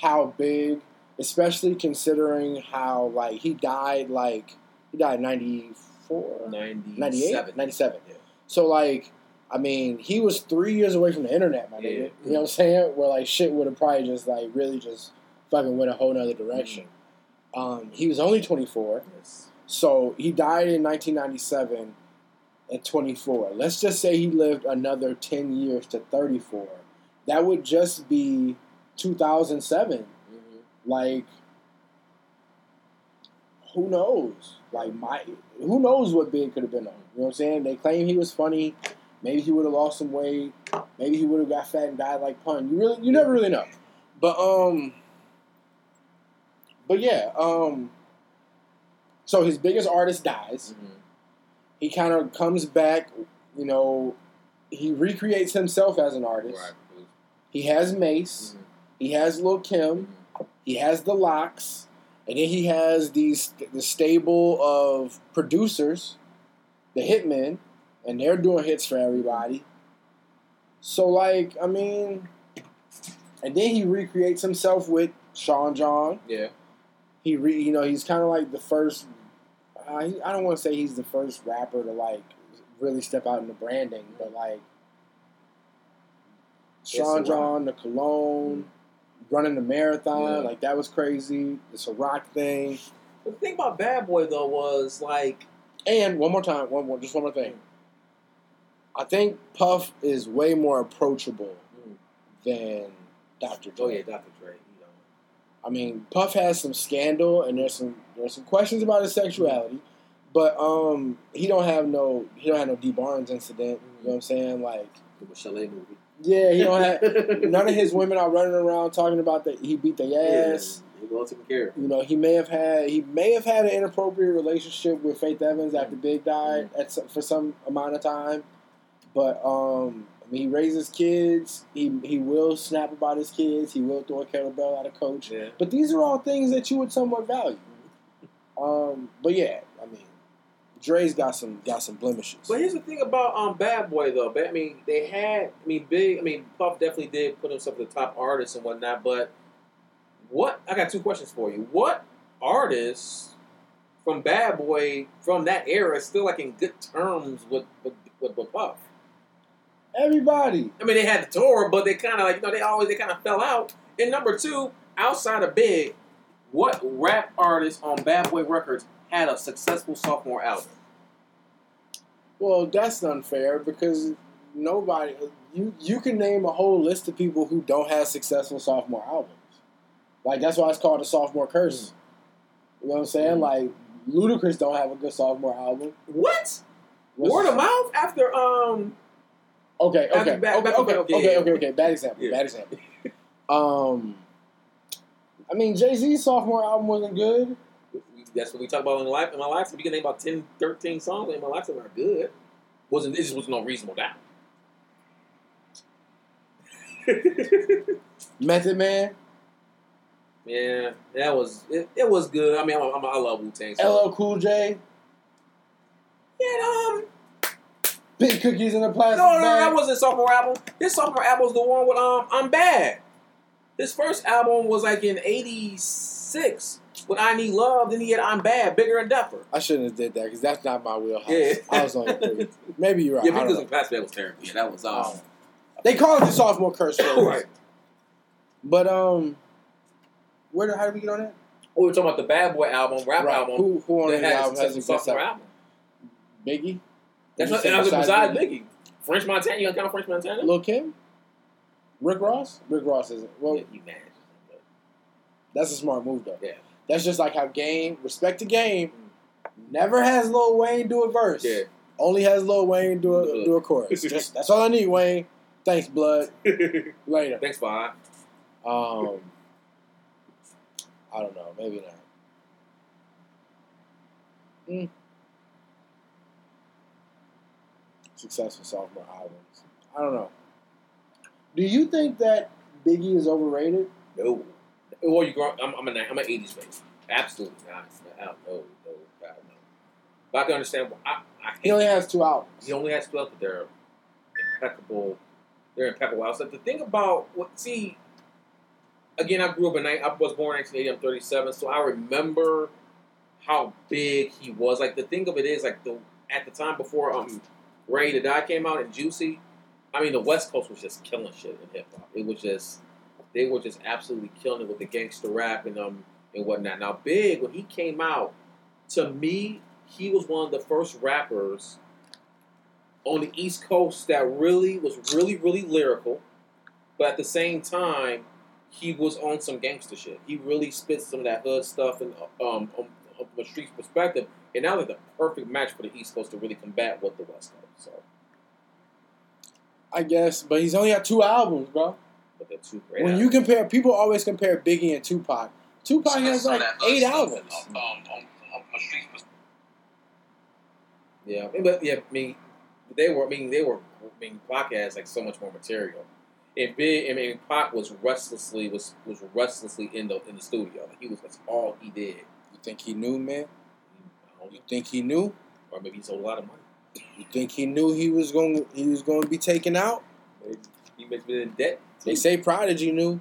how big, especially considering how like he died like he died ninety four. 98? 97. 97. Yeah. So like, I mean, he was three years away from the internet, my Yeah. nigga. You know what I'm saying? Where like shit would have probably just like really just fucking went a whole nother direction. Um, he was only 24, Yes. so he died in 1997 at 24. Let's just say he lived another 10 years to 34. That would just be 2007. Mhm. Like, who knows? Like my, who knows what Big could have been on? You know what I'm saying? They claim he was funny. Maybe he would have lost some weight. Maybe he would have got fat and died like Pun. You really, you never really know. But um, but yeah, um. So his biggest artist dies. Mhm. He kind of comes back. You know, he recreates himself as an artist. Right. He has Mase. Mhm. He has Lil Kim. He has the LOX, and then he has these the stable of producers, the hitmen, and they're doing hits for everybody. So like, I mean, and then he recreates himself with Sean John. Yeah. He re, you know, he's kind of like the first. Uh, he, I don't want to say he's the first rapper to like really step out into branding, but like Sean. John, the cologne, running the marathon, Yeah. like that was crazy. The Ciroc thing, But the thing about Bad Boy though was like, and one more time, one more, just one more thing. I think Puff is way more approachable Mm. than Dr. Dre. oh yeah, Dr. Dre. I mean, Puff has some scandal and there's some there's some questions about his sexuality, but um, he don't have no he don't have no Dee Barnes incident. You know what I'm saying? Like, The Michelle movie. yeah, he don't have none of his women are running around talking about that he beat their ass. Yeah, well taken care of. You know, he may have had he may have had an inappropriate relationship with Faith Evans after Big died at for some amount of time, but um, I mean, he raises kids. He he will snap about his kids. He will throw a kettlebell at a coach. Yeah. But these are all things that you would somewhat value. Um, but yeah, I mean, Dre's got some got some blemishes. But here's the thing about um Bad Boy though. I mean, they had. I mean, big. I mean, Puff definitely did put himself at the top artists and whatnot. But what? I got two questions for you. What artists from Bad Boy from that era still like in good terms with with, with, with Puff? Everybody, I mean, they had the tour, but they kind of like you know they always they kind of fell out. And number two, outside of Big, what rap artist on Bad Boy Records had a successful sophomore album? well, that's unfair because nobody you you can name a whole list of people who don't have successful sophomore albums. Like that's why it's called a sophomore curse. You know what I'm saying? Mm. Like Ludacris don't have a good sophomore album. What? What's- Word of Mouf after um Okay, okay, okay, back- okay, okay, okay, okay. Bad example. Bad example. Um, I mean, Jay Z's sophomore album wasn't good. that's what we talk about in life in my life. We can name about 10, 13 songs in my life that are good. Wasn't it just was no reasonable doubt. Method Man, yeah, that was it, it was good. I mean, I'm, I'm, I love Wu Tang. LL Cool J, Yeah, um, Big Cookies in a Plastic no, no, Bag. that wasn't sophomore album. His sophomore album was the one with um, I'm Bad. His first album was like in '86 with I Need Love. Then he had I'm Bad, Bigger and Deffer. I shouldn't have did that because that's not my wheelhouse. Yeah. I was on three. Maybe you're right. Yeah, because the Plastic Bag was terrible. Yeah, that was um. They call it the sophomore curse. right. But um, where? did- How did we get on that? Oh, We were talking about the Bad Boy album, rap Right. album. Who who on that the album has a sophomore album? album. Biggie. That's what, and I was besides Biggie. French Montana. you gonna count French Montana? Lil Kim, Rick Ross. Rick Ross isn't. Well, you mad. That's a smart move, though. Yeah. That's just like how Game, respect the game, never has Lil Wayne do a verse. Yeah. Only has Lil Wayne do a, do a chorus. Just, that's all I need, Wayne. Thanks, blood. Later. Thanks, Bob. Um, I don't know. Maybe not. Mm. Successful sophomore albums. I don't know. Do you think that Biggie is overrated? No. Well, you grow. I'm, I'm an I'm an '80s baby. Absolutely not. No, no, no. God. But I can understand. why- I, I He only has two albums. he only has twelve, but they're impeccable. They're impeccable. albums. So the thing about what see, again, I grew up in I was born in 1980. I'm 37, so I remember how big he was. Like the thing of it is, like the at the time before um Ready to Die came out and Juicy, I mean the West Coast was just killing shit in hip hop. It was just they were just absolutely killing it with the gangster rap and um and whatnot. Now Big when he came out, to me he was one of the first rappers on the East Coast that really was really really lyrical, but at the same time he was on some gangster shit. He really spit some of that hood stuff and um um, from a street's perspective, and now they're the perfect match for the East Coast to really combat what the West Coast. So, I guess, but he's only got two albums, bro. but they're two great. When you compare, people always compare Biggie and Tupac. Tupac has like eight albums. yeah, but yeah, I mean, they were. I mean, they were. I mean, Pac has like so much more material. And Big, I mean, Pac was restlessly was was restlessly in the in the studio. Like he was that's all he did. You think he knew, man? You think he knew? or maybe he sold a lot of money. You think he knew he was going he was going to be taken out? Maybe he have been in debt. They say Prodigy knew.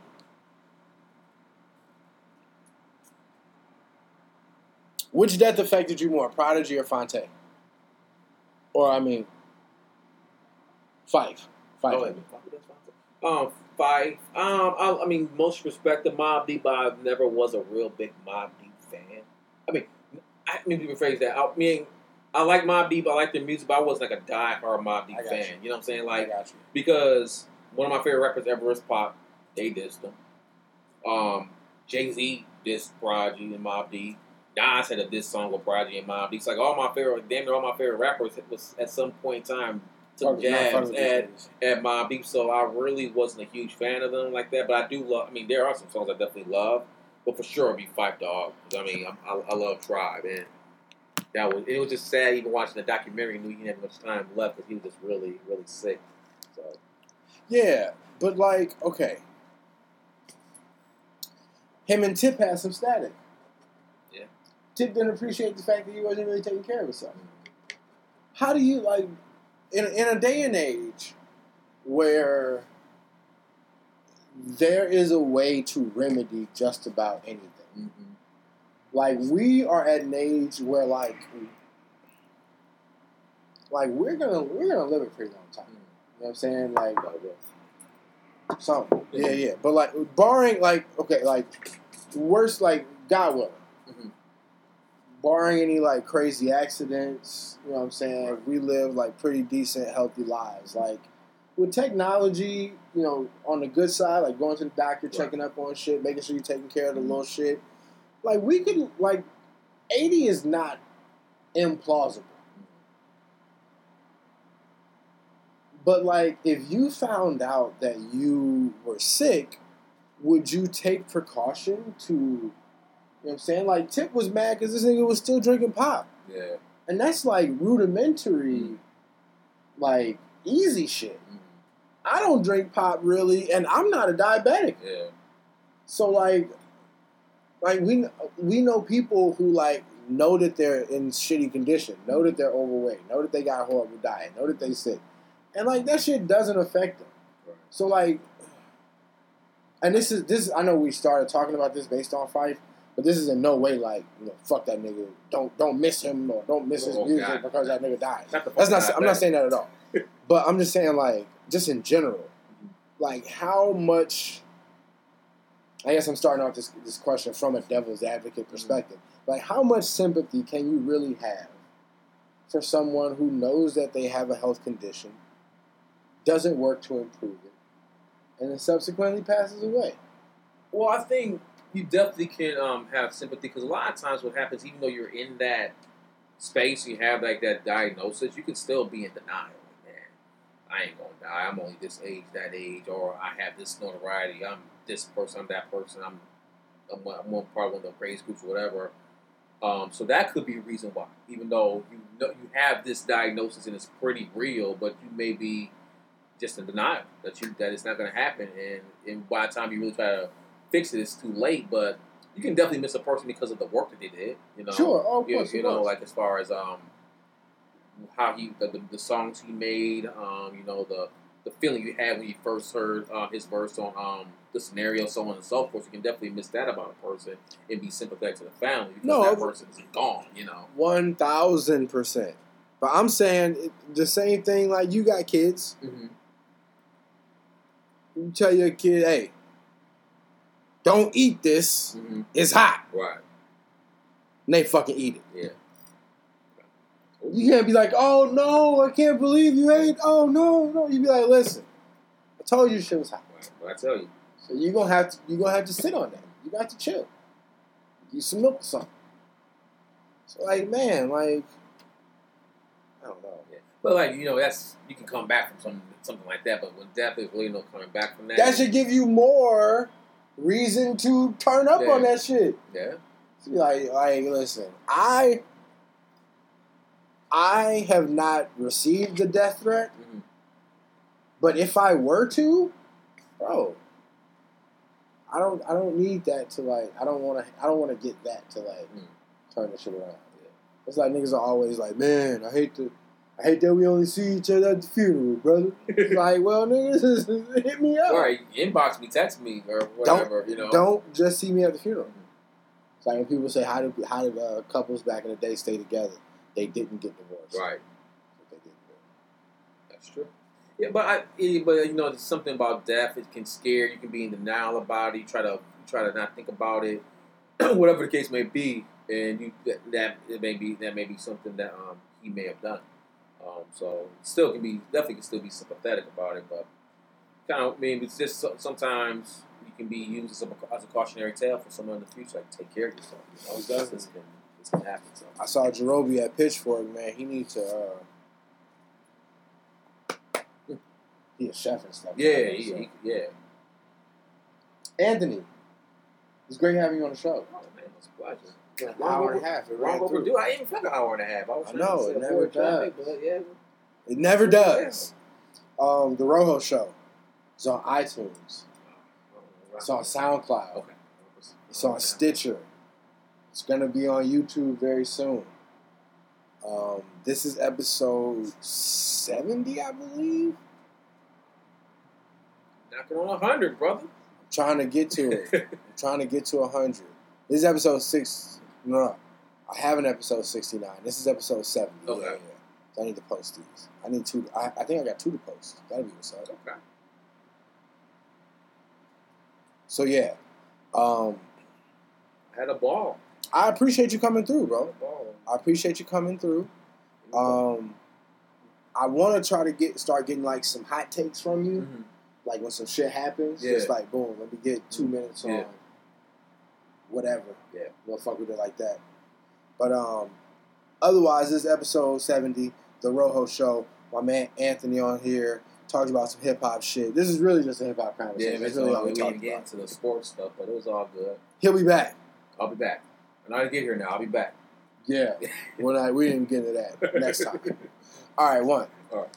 Which death affected you more, Prodigy or Fonte? Or I mean, Phife. Phife. Oh, um, five. Um, I, I mean, most respect to Mobb Deep, but I never was a real big Mobb Deep fan. I mean, I me rephrase that. I mean, I like Mobb Deep. I like their music, but I wasn't like a die-hard Mobb Deep fan. you. You. know what I'm saying? Like, because one of my favorite rappers ever is Pop. They dissed them. Um, Jay Z dissed Prodigy and Mobb Deep. Nas had a diss song with Prodigy and Mobb Deep. It's like all my favorite, damn near all my favorite rappers was at some point in time took jabs at at Mobb Deep, so I really wasn't a huge fan of them like that. But I do love. I mean, there are some songs I definitely love, but for sure, it'd be Phife Dawg. I mean, I, I, I love Tribe, and that was it was just sad even watching the documentary. Knew he didn't have much time left because he was just really, really sick. So Yeah, but like, okay. Him and Tip had some static. Yeah. Tip didn't appreciate the fact that he wasn't really taking care of himself. Mm-hmm. How do you like in in a day and age where there is a way to remedy just about anything? Like we are at an age where like like we're gonna we're gonna live a pretty long time. You know what I'm saying? Like some yeah, yeah. But like barring like okay, like worst like God willing. Mhm. Barring any like crazy accidents, you know what I'm saying? We live like pretty decent, healthy lives. Like with technology, you know, on the good side, like going to the doctor, checking up on shit, making sure you're taking care of the mm-hmm. little shit. Like we could like eighty is not implausible. But like if you found out that you were sick, would you take precaution to you know what I'm saying? Like Tip was mad because this nigga was still drinking pop. yeah, And that's like rudimentary, like easy shit. Mm-hmm. I don't drink pop really, and I'm not a diabetic. yeah, So like, like we we know people who like know that they're in shitty condition, know that they're overweight, know that they got a horrible diet, know that they sick, and like that shit doesn't affect them. Right. So like, and this is this is, I know we started talking about this based on Phife, but this is in no way like you know fuck that nigga, don't don't miss him or don't miss his Oh, music God. because that nigga died. Not That's not. I'm not saying that at all. But I'm just saying, like, just in general, like, how much. I guess I'm starting off this this question from a devil's advocate perspective. Like, how much sympathy can you really have for someone who knows that they have a health condition, doesn't work to improve it, and then subsequently passes away? Well, I think you definitely can um, have sympathy because a lot of times what happens, even though you're in that space, you have like that diagnosis, you can still be in denial. I ain't gonna die. I'm only this age, that age, or I have this notoriety. I'm this person, I'm that person. I'm I'm, one- I'm one part of one of the praise groups or whatever. Um, so that could be a reason why, even though you know you have this diagnosis and it's pretty real, but you may be just in denial that you that it's not going to happen, and and by the time you really try to fix it, it's too late. But you can definitely miss a person because of the work that they did. You know, Sure, oh, of you, course, you know, course. like as far as um, how he the, the, the songs he made, um, you know the the feeling you had when you first heard uh, his verse on um, the scenario, so on and so forth. You can definitely miss that about a person and be sympathetic to the family because No, that person is gone. You know. One thousand percent. But I'm saying the same thing. Like you got kids, Mm-hmm. you tell your kid, "Hey, don't eat this. Mm-hmm. It's hot." Right. And they fucking eat it. Yeah. You can't be like, "Oh no, I can't believe you ate." Oh no, no. You be like, "Listen, I told you shit was hot." Right. But I tell you. So you gonna have to you gonna have to sit on that. You got to chill. Get some milk or something. So like, man, like, I don't know. Yeah. But like you know, that's you can come back from something something like that. But when death is really no coming back from that. That should give you more reason to turn up Yeah. on that shit. Yeah. Like, like, listen, I, I have not received the death threat, hmm but if I were to, bro, I don't, I don't need that to like, I don't want to, I don't want to get that to like Mm. turn the shit around. It's like niggas are always like, man, I hate to, I hate that we only see each other at the funeral, brother. It's like, well, niggas, hit me up. All right, inbox me, text me, or whatever. you know. Don't just see me at the funeral. It's like when people say, "How did how did uh, couples back in the day stay together?" They didn't get divorced. Right. They didn't. That's true. Yeah, but I, but you know, there's something about death. It can scare. You can be in denial about it. You try to you try to not think about it, whatever the case may be, and you that, that it may be that may be something that um he may have done. Um, so still can be definitely can still be sympathetic about it, but kind of I mean it's just sometimes you can be used as a, as a cautionary tale for someone in the future. Like take care of yourself. You know. This this happen. So I saw Jerobi at Pitchfork. Man, he needs to. Uh, he a chef and stuff. yeah, So- he, he, yeah. Anthony, it's great having you on the show. Oh man, it's a pleasure. An hour and a half. It ran through. overdue. I even felt an hour and a half. I, was I know, it never traffic, does. But yeah, It never does. Um, the Rojo Show. It's on iTunes. It's on SoundCloud. Okay. It's on Stitcher. It's gonna be on YouTube very soon. Um, this is episode seventy, I believe. Knocking on a hundred, brother. I'm trying to get to it. I'm trying to get to hundred. This is episode six. No, no, I have an episode sixty nine. This is episode seventy. Okay. Yeah, yeah. So I need to post these. I need two. I, I think I got two to post. That'll be what's up. Okay. So yeah, um, I had a ball. I appreciate you coming through, bro. I appreciate you coming through. Um, I want to try to get start getting like some hot takes from you. Mhm. Like when some shit happens, Yeah. it's like boom. Let me get two minutes on Yeah. whatever. Yeah. we'll fuck with it like that. But um, otherwise, this is episode seventy, the Rojo Show. My man Anthony on here talks about some hip hop shit. This is really just a hip hop Yeah, conversation. man. That's really all we we didn't get into the sports stuff, but it was all good. He'll be back. I'll be back. When I get here now, I'll be back. Yeah, when I we didn't get into that next time. All right, one. All right.